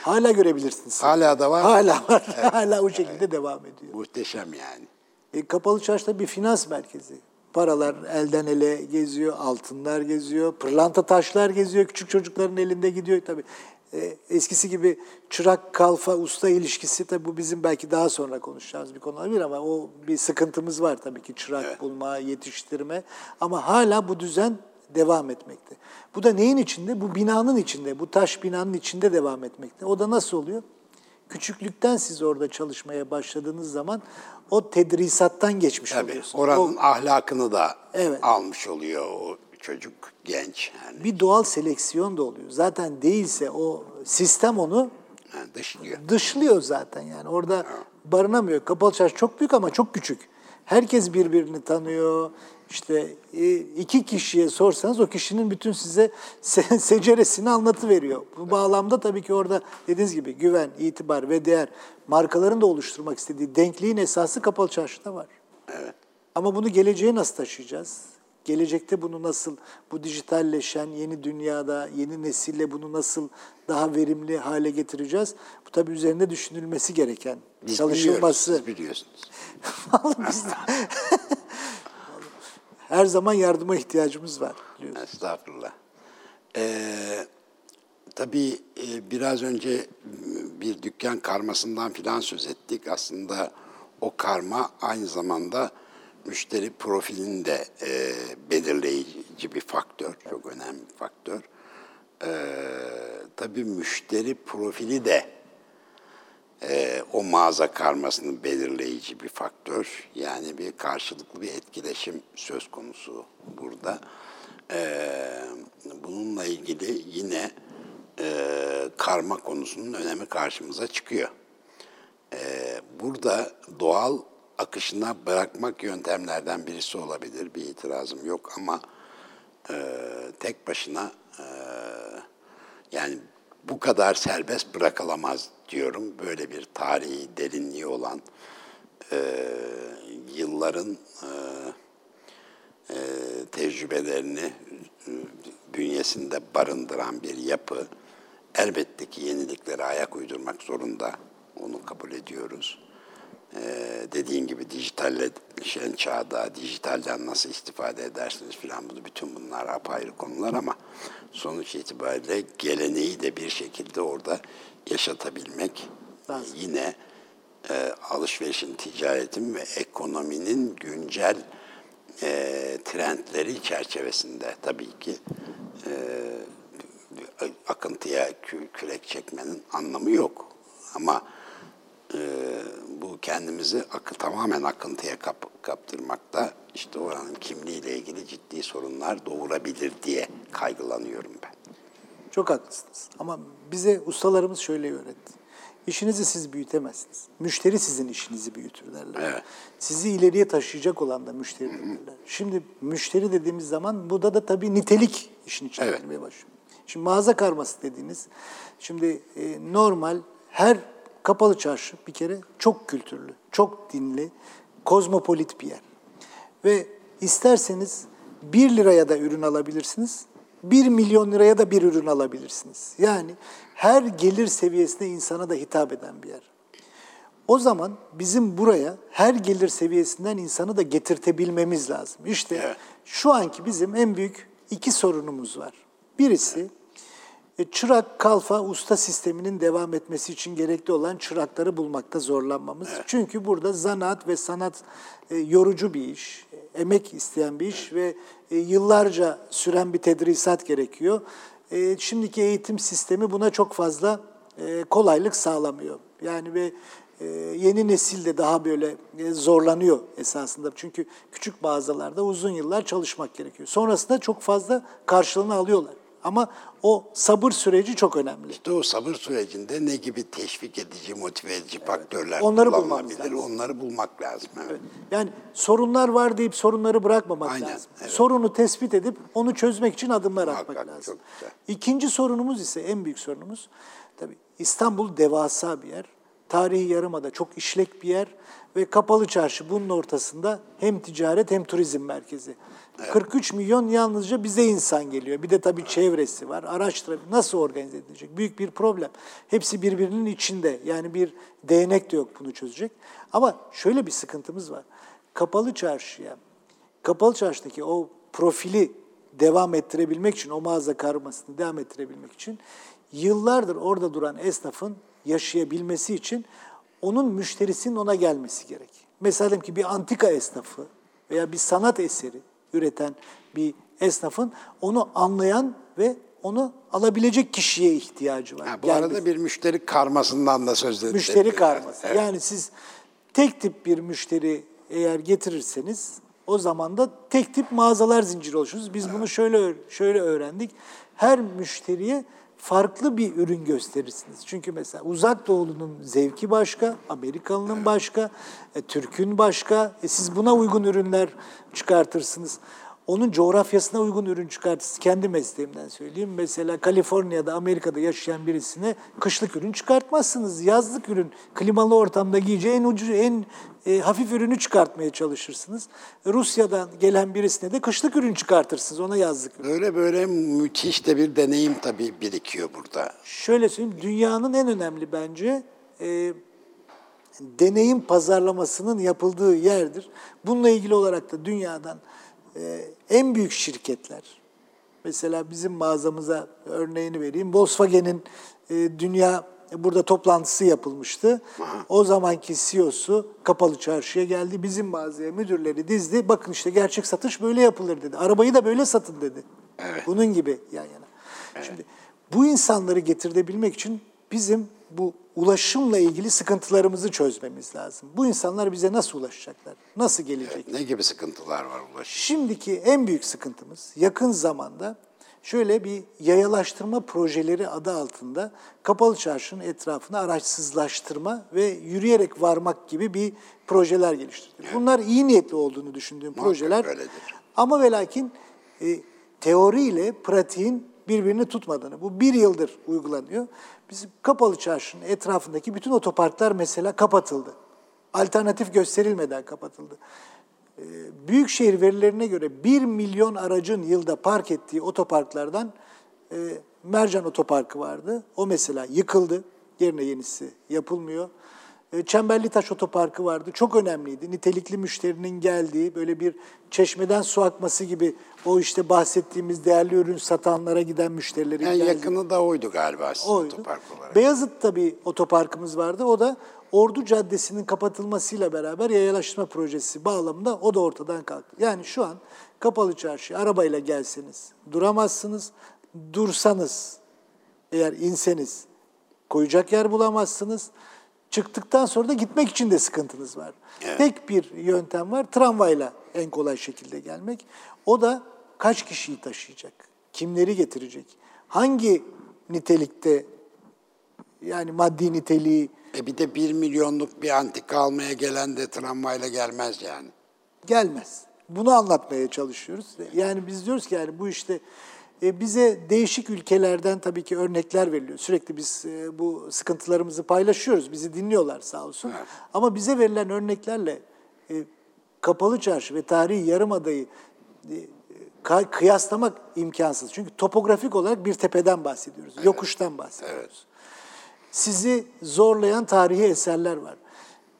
Hala görebilirsiniz. Hala da var. Hala var. Evet. Hala o şekilde evet. devam ediyor. Muhteşem yani. E, Kapalı Çarşı'da bir finans merkezi. Paralar elden ele geziyor, altınlar geziyor, pırlanta taşlar geziyor, küçük çocukların elinde gidiyor tabii. E, eskisi gibi çırak kalfa usta ilişkisi tabii bu bizim belki daha sonra konuşacağımız bir konu olabilir ama o bir sıkıntımız var tabii ki çırak bulma, yetiştirme ama hala bu düzen devam etmekte. Bu da neyin içinde? Bu binanın içinde, bu taş binanın içinde devam etmekte. O da nasıl oluyor? Küçüklükten siz orada çalışmaya başladığınız zaman o tedrisattan geçmiş Tabii oluyorsunuz. oranın O ahlakını da Evet. almış oluyor o çocuk, genç. Yani, bir doğal seleksiyon da oluyor. Zaten değilse o sistem onu yani dışlıyor. dışlıyor zaten yani. Orada barınamıyor. Kapalı çarşı çok büyük ama çok küçük. Herkes birbirini tanıyor. İşte e, iki kişiye sorsanız o kişinin bütün size se- seceresini anlatıveriyor. Bu bağlamda tabii ki orada dediğiniz gibi güven, itibar ve değer markaların da oluşturmak istediği denkliğin esası kapalı çarşıda var. Evet. Ama bunu geleceğe nasıl taşıyacağız? Gelecekte bunu nasıl, bu dijitalleşen yeni dünyada, yeni nesille bunu nasıl daha verimli hale getireceğiz? Bu tabii üzerinde düşünülmesi gereken, Biz çalışılması. biliyoruz, biliyorsunuz. Biz de- Her zaman yardıma ihtiyacımız var. biliyorsunuz. Estağfurullah. Ee, tabii e, biraz önce bir dükkan karmasından filan söz ettik. Aslında o karma aynı zamanda müşteri profilini de e, belirleyici bir faktör, çok önemli bir faktör. Ee, tabii müşteri profili de e, o mağaza karmasının belirleyici bir faktör. Yani bir karşılıklı bir etkileşim söz konusu burada. E, bununla ilgili yine e, karma konusunun önemi karşımıza çıkıyor. E, burada doğal akışına bırakmak yöntemlerden birisi olabilir. Bir itirazım yok ama e, tek başına e, yani bu kadar serbest bırakılamaz diyorum. Böyle bir tarihi derinliği olan e, yılların e, e, tecrübelerini e, bünyesinde barındıran bir yapı elbette ki yeniliklere ayak uydurmak zorunda. Onu kabul ediyoruz. Ee, dediğin gibi dijitalleşen çağda dijitalden nasıl istifade edersiniz filan bunu bütün bunlar apayrı konular ama sonuç itibariyle geleneği de bir şekilde orada yaşatabilmek Lazım. yine e, alışverişin, ticaretin ve ekonominin güncel e, trendleri çerçevesinde tabii ki e, akıntıya kü- kürek çekmenin anlamı yok. Ama e, bu kendimizi akı, tamamen akıntıya kap, kaptırmakta işte oranın kimliğiyle ilgili ciddi sorunlar doğurabilir diye kaygılanıyorum ben. Çok haklısınız. Ama bize ustalarımız şöyle öğretti. İşinizi siz büyütemezsiniz. Müşteri sizin işinizi büyütür derler. Evet. Sizi ileriye taşıyacak olan da müşteridir derler. Şimdi müşteri dediğimiz zaman burada da tabii nitelik işin içine Evet. girmeye başlıyor. Şimdi mağaza karması dediğiniz, şimdi e, normal her kapalı çarşı bir kere çok kültürlü, çok dinli, kozmopolit bir yer. Ve isterseniz 1 liraya da ürün alabilirsiniz, 1 milyon liraya da bir ürün alabilirsiniz. Yani her gelir seviyesine insana da hitap eden bir yer. O zaman bizim buraya her gelir seviyesinden insanı da getirtebilmemiz lazım. İşte Evet. şu anki bizim en büyük iki sorunumuz var. Birisi çırak, kalfa, usta sisteminin devam etmesi için gerekli olan çırakları bulmakta zorlanmamız. Çünkü burada zanaat ve sanat e, yorucu bir iş, e, emek isteyen bir iş ve e, yıllarca süren bir tedrisat gerekiyor. E, şimdiki eğitim sistemi buna çok fazla e, kolaylık sağlamıyor. Yani ve e, yeni nesil de daha böyle e, zorlanıyor esasında. Çünkü küçük mağazalarda uzun yıllar çalışmak gerekiyor. Sonrasında çok fazla karşılığını alıyorlar. Ama o sabır süreci çok önemli. İşte o sabır sürecinde ne gibi teşvik edici, motive edici faktörler Onları kullanılabilir, lazım. onları bulmak lazım. Evet. Yani sorunlar var deyip sorunları bırakmamak Aynen, lazım. evet. Sorunu tespit edip onu çözmek için adımlar atmak Muhakkak, lazım. çok güzel. İkinci sorunumuz ise en büyük sorunumuz tabii İstanbul devasa bir yer. Tarihi Yarımada çok işlek bir yer ve kapalı çarşı bunun ortasında hem ticaret hem turizm merkezi. 43 milyon yalnızca bize insan geliyor. Bir de tabii çevresi var. Araç trafiği nasıl organize edilecek? Büyük bir problem. Hepsi birbirinin içinde. Yani bir değnek de yok bunu çözecek. Ama şöyle bir sıkıntımız var. kapalı çarşıya, kapalı çarşıdaki o profili devam ettirebilmek için, o mağaza karmasını devam ettirebilmek için yıllardır orada duran esnafın yaşayabilmesi için onun müşterisinin ona gelmesi gerek. Mesela ki bir antika esnafı veya bir sanat eseri üreten bir esnafın onu anlayan ve onu alabilecek kişiye ihtiyacı var. Ha, bu Yani arada bir müşteri karmasından da söz edilir. müşteri karması. Yani siz tek tip bir müşteri eğer getirirseniz o zaman da tek tip mağazalar zinciri oluşuruz. Biz bunu şöyle şöyle öğrendik. Her müşteriye farklı bir ürün gösterirsiniz. Çünkü mesela uzak doğulunun zevki başka, Amerikalının başka, e, Türk'ün başka. E, siz buna uygun ürünler çıkartırsınız. Onun coğrafyasına uygun ürün çıkartırsınız. Kendi mesleğimden söyleyeyim. Mesela Kaliforniya'da, Amerika'da yaşayan birisine kışlık ürün çıkartmazsınız. Yazlık ürün, klimalı ortamda giyeceği en ucuz, en e, hafif ürünü çıkartmaya çalışırsınız. Rusya'dan gelen birisine de kışlık ürün çıkartırsınız. Ona yazlık ürün. Böyle böyle müthiş de bir deneyim tabii birikiyor burada. Şöyle söyleyeyim, dünyanın en önemli bence e, deneyim pazarlamasının yapıldığı yerdir. Bununla ilgili olarak da dünyadan e, en büyük şirketler, mesela bizim mağazamıza örneğini vereyim, Volkswagen'in e, dünya burada toplantısı yapılmıştı. O zamanki CEO'su kapalı çarşıya geldi, bizim mağazaya müdürleri dizdi. Bakın işte gerçek satış böyle yapılır dedi. Arabayı da böyle satın dedi. Bunun gibi yan yana. Şimdi bu insanları getirebilmek için bizim bu ulaşımla ilgili sıkıntılarımızı çözmemiz lazım. Bu insanlar bize nasıl ulaşacaklar? Nasıl gelecek? Ne gibi sıkıntılar var ulaşım? Şimdiki en büyük sıkıntımız yakın zamanda şöyle bir yayalaştırma projeleri adı altında kapalı çarşının etrafını araçsızlaştırma ve yürüyerek varmak gibi bir projeler geliştirdi. Bunlar iyi niyetli olduğunu düşündüğüm projeler. öyledir. Ama ve lakin e, teoriyle pratiğin birbirini tutmadığını. Bu bir yıldır uygulanıyor. Bizim kapalı çarşının etrafındaki bütün otoparklar mesela kapatıldı. Alternatif gösterilmeden kapatıldı. Ee, Büyükşehir verilerine göre 1 milyon aracın yılda park ettiği otoparklardan e, Mercan Otoparkı vardı. O mesela yıkıldı. Yerine yenisi yapılmıyor. E, Çemberli Taş Otoparkı vardı. Çok önemliydi. Nitelikli müşterinin geldiği böyle bir çeşmeden su akması gibi o işte bahsettiğimiz değerli ürün satanlara giden müşterilerin En geldiği. yakını da oydu galiba sizin Oydu. otopark olarak. Beyazıt'ta bir otoparkımız vardı. O da Ordu Caddesi'nin kapatılmasıyla beraber yayalaştırma projesi bağlamında o da ortadan kalktı. Yani şu an kapalı çarşı arabayla gelseniz duramazsınız. Dursanız eğer inseniz koyacak yer bulamazsınız. Çıktıktan sonra da gitmek için de sıkıntınız var. Tek bir yöntem var tramvayla en kolay şekilde gelmek. O da kaç kişiyi taşıyacak? Kimleri getirecek? Hangi nitelikte yani maddi niteliği E bir de bir milyonluk bir antika almaya gelen de tramvayla gelmez yani. gelmez. Bunu anlatmaya çalışıyoruz. Yani biz diyoruz ki yani bu işte bize değişik ülkelerden tabii ki örnekler veriliyor. Sürekli biz e, bu sıkıntılarımızı paylaşıyoruz. Bizi dinliyorlar sağ olsun. Ama bize verilen örneklerle e, kapalı çarşı ve tarihi yarımadayı e, kıyaslamak imkansız. Çünkü topografik olarak bir tepeden bahsediyoruz. Yokuştan bahsediyoruz. Sizi zorlayan tarihi eserler var.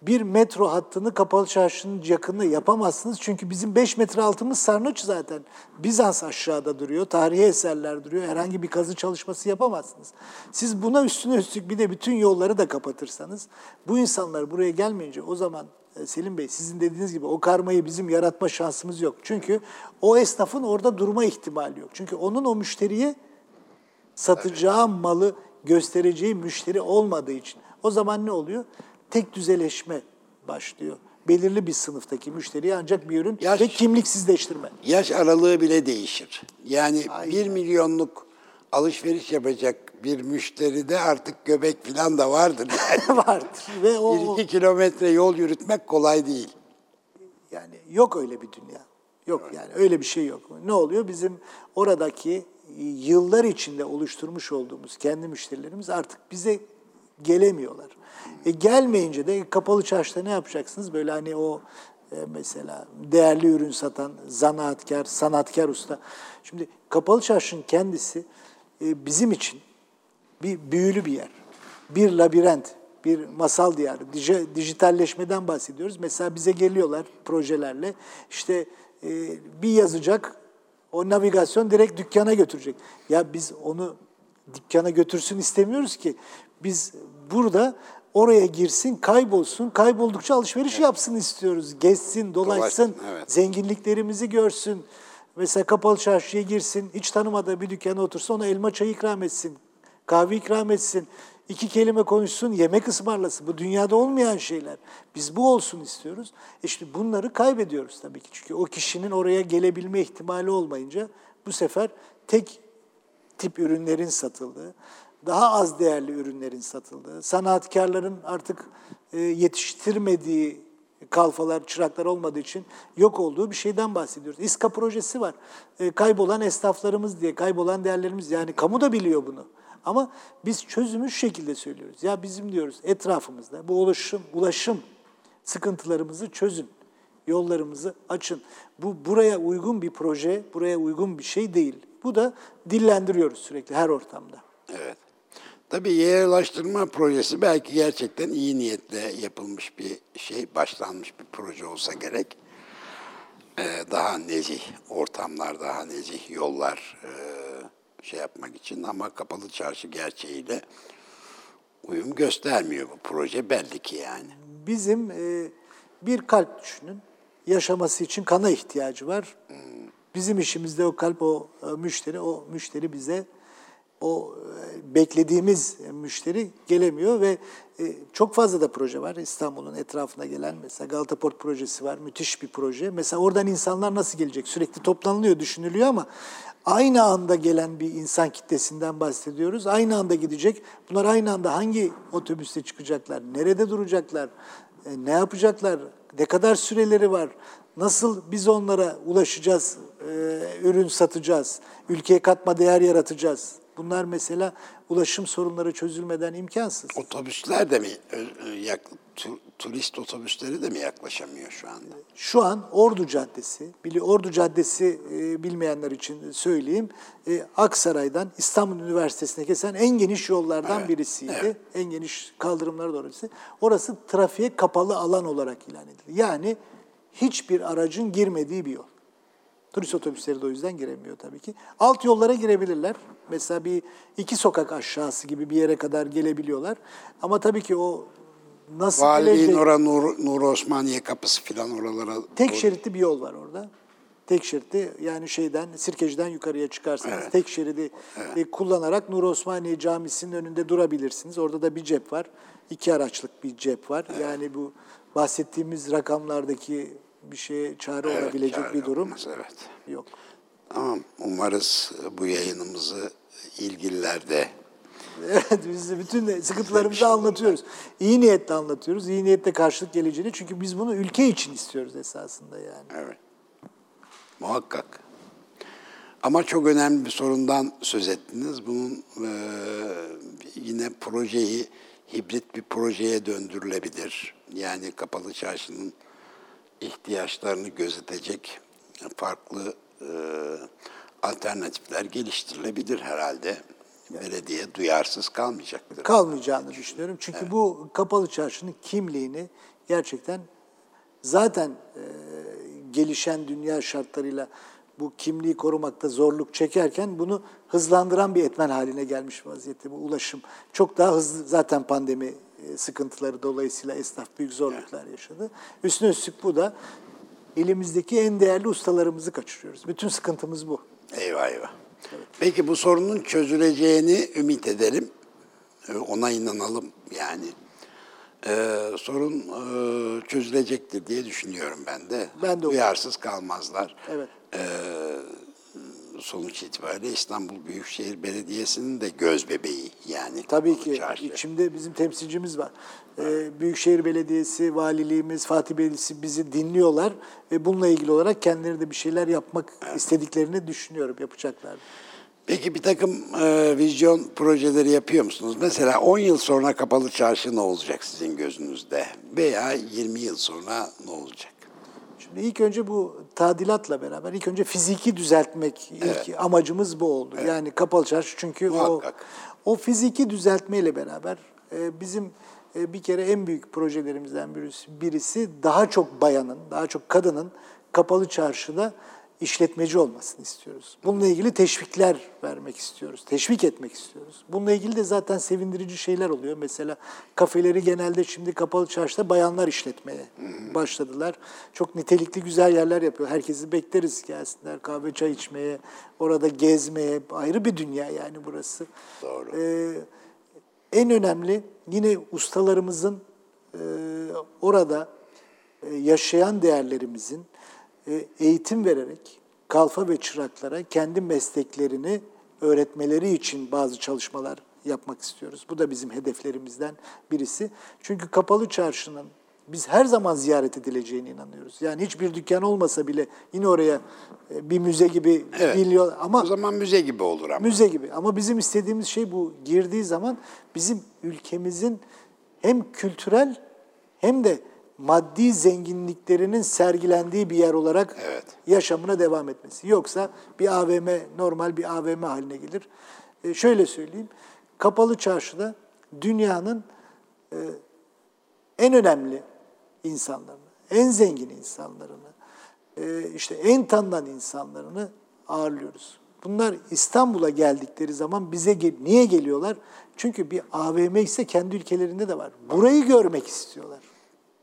Bir metro hattını kapalı çarşının yakını yapamazsınız. Çünkü bizim 5 metre altımız sarnıç zaten. Bizans aşağıda duruyor, tarihi eserler duruyor. Herhangi bir kazı çalışması yapamazsınız. Siz buna üstüne üstlük bir de bütün yolları da kapatırsanız, bu insanlar buraya gelmeyince o zaman e, Selim Bey sizin dediğiniz gibi o karmayı bizim yaratma şansımız yok. Çünkü o esnafın orada durma ihtimali yok. Çünkü onun o müşteriye satacağı malı göstereceği müşteri olmadığı için. O zaman ne oluyor? Tek düzeleşme başlıyor. Belirli bir sınıftaki müşteriye ancak bir ürün Yaş- ve kimliksizleştirme. Yaş aralığı bile değişir. Yani bir milyonluk alışveriş yapacak bir müşteride artık göbek falan da vardır. Yani. vardır. Ve o, bir iki kilometre yol yürütmek kolay değil. Yani yok öyle bir dünya. Yok yani öyle bir şey yok. Ne oluyor? Bizim oradaki yıllar içinde oluşturmuş olduğumuz kendi müşterilerimiz artık bize gelemiyorlar. E gelmeyince de kapalı çarşıda ne yapacaksınız? Böyle hani o e, mesela değerli ürün satan zanaatkar, sanatkar usta. Şimdi kapalı çarşının kendisi e, bizim için bir büyülü bir yer. Bir labirent. bir masal diyarı. Dij- dijitalleşmeden bahsediyoruz. Mesela bize geliyorlar projelerle. İşte e, bir yazacak, o navigasyon direkt dükkana götürecek. Ya biz onu dükkana götürsün istemiyoruz ki. Biz burada oraya girsin, kaybolsun, kayboldukça alışveriş yapsın istiyoruz. Gezsin, dolaşsın, Dolaşsın, evet. zenginliklerimizi görsün. Mesela kapalı çarşıya girsin, hiç tanımadığı bir dükkana otursa ona elma çayı ikram etsin, kahve ikram etsin, iki kelime konuşsun, yemek ısmarlasın. Bu dünyada olmayan şeyler. Biz bu olsun istiyoruz. E şimdi bunları kaybediyoruz tabii ki. Çünkü o kişinin oraya gelebilme ihtimali olmayınca bu sefer tek tip ürünlerin satıldığı, daha az değerli ürünlerin satıldığı, sanatkarların artık e, yetiştirmediği kalfalar, çıraklar olmadığı için yok olduğu bir şeyden bahsediyoruz. İSKA projesi var. E, kaybolan esnaflarımız diye, kaybolan değerlerimiz yani kamu da biliyor bunu. Ama biz çözümü şu şekilde söylüyoruz. Ya bizim diyoruz etrafımızda bu ulaşım, ulaşım sıkıntılarımızı çözün. Yollarımızı açın. Bu buraya uygun bir proje, buraya uygun bir şey değil. Bu da dillendiriyoruz sürekli her ortamda. Evet. Tabii yerleştirme projesi belki gerçekten iyi niyetle yapılmış bir şey, başlanmış bir proje olsa gerek. Ee, daha nezih ortamlar, daha nezih yollar e, şey yapmak için ama kapalı çarşı gerçeğiyle uyum göstermiyor bu proje belli ki yani. Bizim e, bir kalp düşünün. Yaşaması için kana ihtiyacı var. Bizim işimizde o kalp, o e, müşteri, o müşteri bize o e, beklediğimiz müşteri gelemiyor ve e, çok fazla da proje var İstanbul'un etrafına gelen. Mesela Galata Port projesi var, müthiş bir proje. Mesela oradan insanlar nasıl gelecek? Sürekli toplanılıyor, düşünülüyor ama aynı anda gelen bir insan kitlesinden bahsediyoruz. Aynı anda gidecek. Bunlar aynı anda hangi otobüste çıkacaklar? Nerede duracaklar? E, ne yapacaklar? Ne kadar süreleri var? Nasıl biz onlara ulaşacağız, ürün satacağız, ülkeye katma değer yaratacağız? Bunlar mesela ulaşım sorunları çözülmeden imkansız. Otobüsler de mi, yak- tu- turist otobüsleri de mi yaklaşamıyor şu anda? Şu an Ordu Caddesi, bili Ordu Caddesi e, bilmeyenler için söyleyeyim. E, Aksaray'dan İstanbul Üniversitesi'ne kesen en geniş yollardan Evet, birisiydi. evet. En geniş kaldırımlara doğru. birisi. Orası trafiğe kapalı alan olarak ilan edildi. Yani hiçbir aracın girmediği bir yol. Turist otobüsleri de o yüzden giremiyor tabii ki. Alt yollara girebilirler. Mesela bir iki sokak aşağısı gibi bir yere kadar gelebiliyorlar. Ama tabii ki o nasıl Valiliğin gelecek? ora Nur, Nur Osmaniye kapısı falan oralara Tek doğru- şeritli bir yol var orada. Tek şeritli yani şeyden Sirkeci'den yukarıya çıkarsanız tek şeridi e, kullanarak Nur Osmaniye Camisi'nin önünde durabilirsiniz. Orada da bir cep var. iki araçlık bir cep var. Yani bu bahsettiğimiz rakamlardaki bir şeye çare Evet, olabilecek çare bir durum olmaz, evet. yok. Tamam. Umarız bu yayınımızı ilgililer de Evet, biz bütün sıkıntılarımızı anlatıyoruz. İyi niyetle anlatıyoruz. İyi niyetle karşılık geleceğini. Çünkü biz bunu ülke için istiyoruz esasında yani. Evet. Muhakkak. Ama çok önemli bir sorundan söz ettiniz. Bunun e, yine projeyi hibrit bir projeye döndürülebilir. Yani kapalı çarşının ihtiyaçlarını gözetecek farklı e, alternatifler geliştirilebilir herhalde. Belediye duyarsız kalmayacaktır. kalmayacağını düşünüyorum. Çünkü bu kapalı çarşının kimliğini gerçekten zaten e, gelişen dünya şartlarıyla bu kimliği korumakta zorluk çekerken bunu hızlandıran bir etmen haline gelmiş vaziyette bu ulaşım. Çok daha hızlı zaten pandemi sıkıntıları dolayısıyla esnaf büyük zorluklar yaşadı. Üstüne üstlük bu da elimizdeki en değerli ustalarımızı kaçırıyoruz. Bütün sıkıntımız bu. Eyvah eyvah. Peki bu sorunun çözüleceğini ümit edelim. Ee, Ona inanalım yani. Ee, sorun e, çözülecektir diye düşünüyorum ben de. Ben de Duyarsız kalmazlar. Evet. Ee, sonuç itibariyle İstanbul Büyükşehir Belediyesi'nin de göz bebeği yani. Tabii ki. Çarşı. İçimde bizim temsilcimiz var. Ee, Büyükşehir Belediyesi, Valiliğimiz, Fatih Belediyesi bizi dinliyorlar ve bununla ilgili olarak kendileri de bir şeyler yapmak istediklerini düşünüyorum, yapacaklar. Peki bir takım e, vizyon projeleri yapıyor musunuz? Mesela 10 yıl sonra kapalı çarşı ne olacak sizin gözünüzde? Veya 20 yıl sonra ne olacak? Şimdi ilk önce bu tadilatla beraber ilk önce fiziki düzeltmek ilk amacımız bu oldu. Yani kapalı çarşı çünkü o o fiziki düzeltmeyle beraber e, bizim e, bir kere en büyük projelerimizden birisi, birisi daha çok bayanın, daha çok kadının kapalı çarşıda işletmeci olmasını istiyoruz. Bununla ilgili teşvikler vermek istiyoruz, teşvik etmek istiyoruz. Bununla ilgili de zaten sevindirici şeyler oluyor. Mesela kafeleri genelde şimdi kapalı çarşıda bayanlar işletmeye başladılar. Çok nitelikli güzel yerler yapıyor. Herkesi bekleriz gelsinler kahve çay içmeye, orada gezmeye. Ayrı bir dünya yani burası. Doğru. Ee, en önemli yine ustalarımızın e, orada e, yaşayan değerlerimizin eğitim vererek kalfa ve çıraklara kendi mesleklerini öğretmeleri için bazı çalışmalar yapmak istiyoruz. Bu da bizim hedeflerimizden birisi. Çünkü kapalı çarşının biz her zaman ziyaret edileceğine inanıyoruz. Yani hiçbir dükkan olmasa bile yine oraya e, bir müze gibi Evet. milyon ama O zaman müze gibi olur ama. müze gibi. Ama bizim istediğimiz şey bu. Girdiği zaman bizim ülkemizin hem kültürel hem de maddi zenginliklerinin sergilendiği bir yer olarak Evet. yaşamına devam etmesi. Yoksa bir AVM, normal bir AVM haline gelir. E, şöyle söyleyeyim, kapalı çarşıda dünyanın e, en önemli insanlarını, en zengin insanlarını, e, işte en tanınan insanlarını ağırlıyoruz. Bunlar İstanbul'a geldikleri zaman bize gel- niye geliyorlar? Çünkü bir AVM ise kendi ülkelerinde de var. Burayı görmek istiyorlar.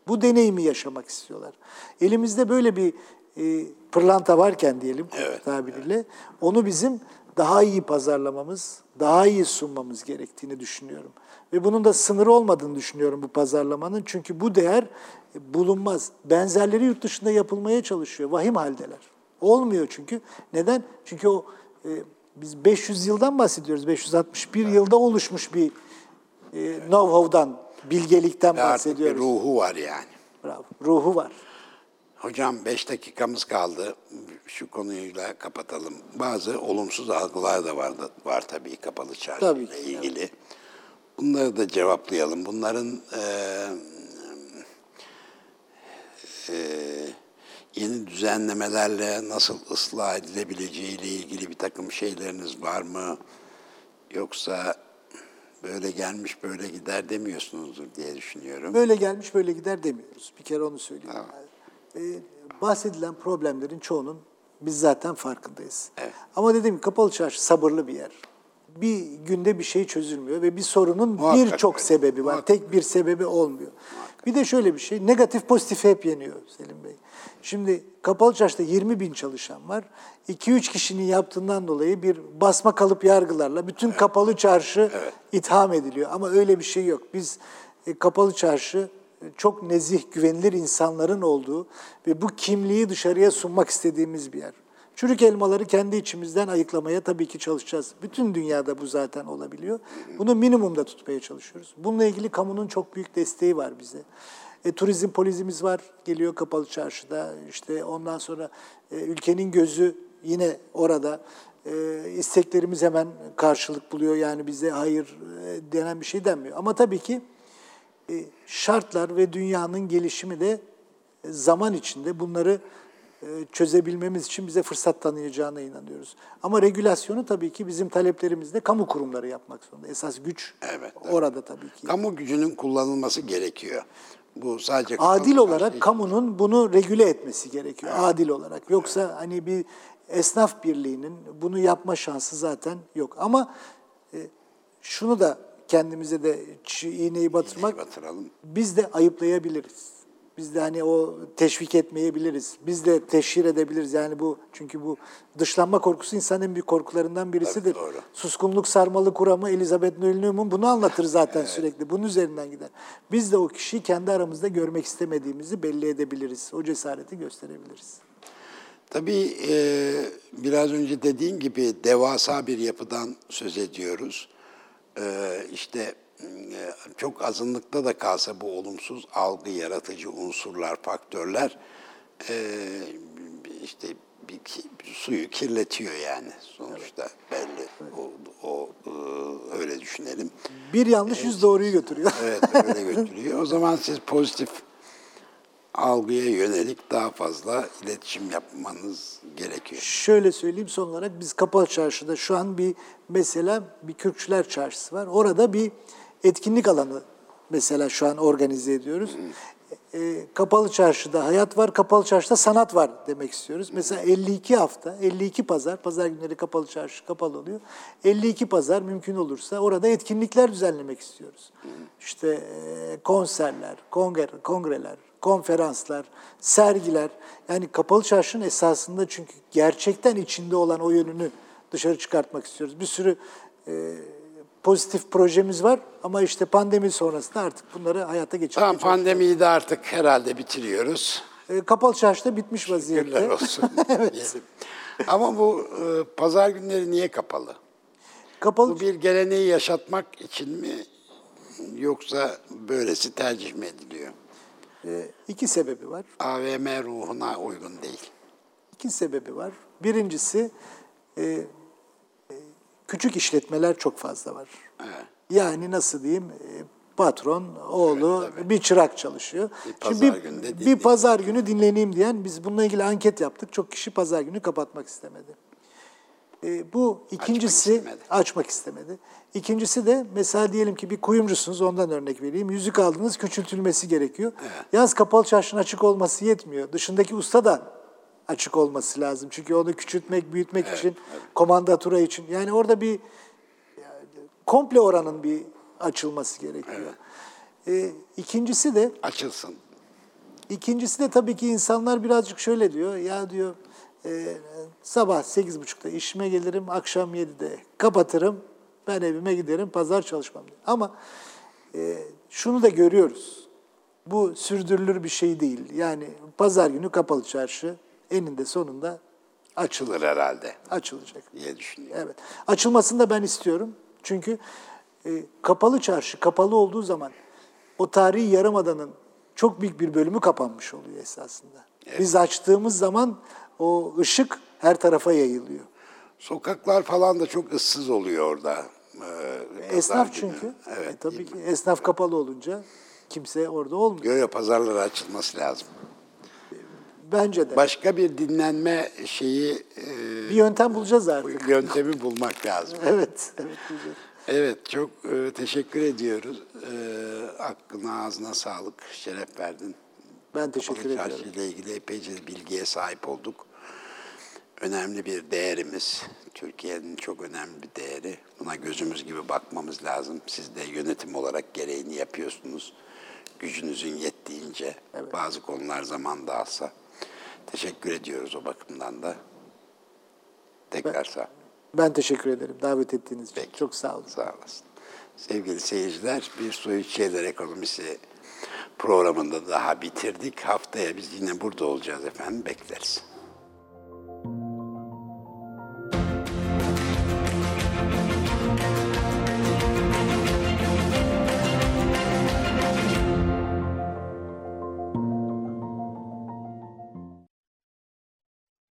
Bu deneyimi yaşamak istiyorlar. Elimizde böyle bir e, pırlanta varken diyelim Evet, tabiriyle onu bizim daha iyi pazarlamamız, daha iyi sunmamız gerektiğini düşünüyorum. Ve bunun da sınırı olmadığını düşünüyorum bu pazarlamanın. Çünkü bu değer e, bulunmaz. Benzerleri yurt dışında yapılmaya çalışıyor. Vahim haldeler. Olmuyor çünkü. Neden? Çünkü o e, biz 500 yıldan bahsediyoruz. 561 yılda oluşmuş bir e, know-how'dan, bilgelikten Ve artık bir bahsediyoruz. ruhu var yani. Bravo. Ruhu var. Hocam beş dakikamız kaldı. Şu konuyla kapatalım. Bazı olumsuz algılar da var, var tabii kapalı çarşı Tabii ile ki, ilgili. Bunları da cevaplayalım. Bunların eee, eee, yeni düzenlemelerle nasıl ıslah edilebileceği ile ilgili bir takım şeyleriniz var mı? Yoksa böyle gelmiş böyle gider demiyorsunuzdur diye düşünüyorum. Böyle gelmiş böyle gider demiyoruz. Bir kere onu söyleyeyim. Ee, bahsedilen problemlerin çoğunun biz zaten farkındayız. Evet. Ama dediğim gibi kapalı çarşı sabırlı bir yer. Bir günde bir şey çözülmüyor ve bir sorunun Muhakkak birçok sebebi var. Muhakkak. Tek bir sebebi olmuyor. Bir de şöyle bir şey, negatif pozitif hep yeniyor Selim Bey. Şimdi kapalı çarşıda 20 bin çalışan var. 2-3 kişinin yaptığından dolayı bir basma kalıp yargılarla bütün kapalı çarşı itham ediliyor. Ama öyle bir şey yok. Biz e, kapalı çarşı e, çok nezih, güvenilir insanların olduğu ve bu kimliği dışarıya sunmak istediğimiz bir yer. Çürük elmaları kendi içimizden ayıklamaya tabii ki çalışacağız. Bütün dünyada bu zaten olabiliyor. Bunu minimumda tutmaya çalışıyoruz. Bununla ilgili kamunun çok büyük desteği var bize. E, turizm polizimiz var, geliyor kapalı çarşıda. İşte ondan sonra e, ülkenin gözü yine orada. E, isteklerimiz hemen karşılık buluyor. Yani bize hayır e, denen bir şey denmiyor. Ama tabii ki e, şartlar ve dünyanın gelişimi de e, zaman içinde bunları e, çözebilmemiz için bize fırsat tanıyacağına inanıyoruz. Ama regülasyonu tabii ki bizim taleplerimizde kamu kurumları yapmak zorunda. Esas güç Evet, orada tabii ki. Kamu gücünün kullanılması gerekiyor. Bu sadece Adil olarak çarşı kamunun bunu regüle etmesi gerekiyor. Adil olarak. Yoksa hani bir esnaf birliğinin bunu yapma şansı zaten yok. Ama e, şunu da kendimize de iğneyi batırmak İğneyi batıralım. biz de ayıplayabiliriz. Biz de hani o teşvik etmeyebiliriz. Biz de teşhir edebiliriz. Yani bu çünkü bu dışlanma korkusu insanın en büyük korkularından birisidir. Tabii, doğru. Suskunluk sarmalı kuramı Elizabeth Newman bunu anlatır zaten sürekli. Bunun üzerinden gider. Biz de o kişiyi kendi aramızda görmek istemediğimizi belli edebiliriz. O cesareti gösterebiliriz. Tabii e, biraz önce dediğin gibi devasa bir yapıdan söz ediyoruz. E, işte çok azınlıkta da kalsa bu olumsuz algı yaratıcı unsurlar, faktörler e, işte bir, suyu kirletiyor yani sonuçta belli. O, o e, öyle düşünelim. Bir yanlış yüz doğruyu götürüyor. Evet öyle götürüyor. O zaman siz pozitif algıya yönelik daha fazla iletişim yapmanız gerekiyor. Şöyle söyleyeyim son olarak biz Kapalı Çarşı'da şu an bir mesela bir Kürkçüler Çarşısı var. Orada bir etkinlik alanı mesela şu an organize ediyoruz. E, kapalı çarşıda hayat var, kapalı çarşıda sanat var demek istiyoruz. Mesela 52 hafta, 52 pazar, pazar günleri kapalı çarşı kapalı oluyor. 52 pazar mümkün olursa orada etkinlikler düzenlemek istiyoruz. İşte e, konserler, kongre, kongreler, konferanslar, sergiler. Yani kapalı çarşının esasında çünkü gerçekten içinde olan o yönünü dışarı çıkartmak istiyoruz. Bir sürü e, pozitif projemiz var ama işte pandemi sonrasında artık bunları hayata geçirmeye Tamam pandemiyi de artık herhalde bitiriyoruz. E, kapalı çarşıda bitmiş vaziyette. Günler olsun. diyelim. Ama bu e, pazar günleri niye kapalı? Kapalı Bu bir geleneği yaşatmak için mi yoksa böylesi tercih mi ediliyor? e, iki sebebi var. AVM ruhuna uygun değil. İki sebebi var. Birincisi e, küçük işletmeler çok fazla var. Evet. Yani nasıl diyeyim e, patron, oğlu, Evet, tabii. bir çırak çalışıyor. Bir Şimdi pazar bir, günü bir pazar günü dinleneyim diyen biz bununla ilgili anket yaptık. Çok kişi pazar günü kapatmak istemedi. E, bu ikincisi istemedi. açmak istemedi. İkincisi de mesela diyelim ki bir kuyumcusunuz ondan örnek vereyim. Yüzük aldınız küçültülmesi gerekiyor. Yaz kapalı çarşının açık olması yetmiyor. Dışındaki usta da açık olması lazım. Çünkü onu küçültmek, büyütmek için, komandatura için. Yani orada bir komple oranın bir açılması gerekiyor. Ee, ikincisi de Açılsın. ikincisi de tabii ki insanlar birazcık şöyle diyor. Ya diyor e, sabah sekiz buçukta işime gelirim, akşam yedide kapatırım. Ben evime giderim, pazar çalışmam diyor. Ama e, şunu da görüyoruz. Bu sürdürülür bir şey değil. Yani pazar günü kapalı çarşı eninde sonunda açılır, herhalde açılacak. diye düşünüyorum. Evet. Açılmasını da ben istiyorum. Çünkü e, kapalı çarşı kapalı olduğu zaman o tarihi yarımadanın çok büyük bir bölümü kapanmış oluyor esasında. Biz açtığımız zaman o ışık her tarafa yayılıyor. Sokaklar falan da çok ıssız oluyor orada. e, pazar Esnaf günü. çünkü. Evet. E, tabii ki esnaf kapalı olunca kimse orada olmuyor. Göğe pazarları açılması lazım. Bence de. Başka bir dinlenme şeyi, e, bir yöntem bulacağız artık. yöntemi bulmak lazım. Evet. Evet. bulacağız. Evet, çok e, teşekkür ediyoruz. E, aklına, ağzına sağlık, şeref verdin. Ben teşekkür Kapalı ediyorum. Çarşı ile ilgili epeyce bilgiye sahip olduk. Önemli bir değerimiz. Türkiye'nin çok önemli bir değeri. Buna gözümüz gibi bakmamız lazım. Siz de yönetim olarak gereğini yapıyorsunuz. Gücünüzün yettiğince bazı konular zaman da alsa. Teşekkür ediyoruz o bakımdan da. Tekrar sağ Ben teşekkür ederim davet ettiğiniz için. Peki. Çok sağ olun. Sağ olasın. Sevgili seyirciler, bir soyut şeyler ekonomisi programında daha bitirdik. Haftaya biz yine burada olacağız efendim, bekleriz.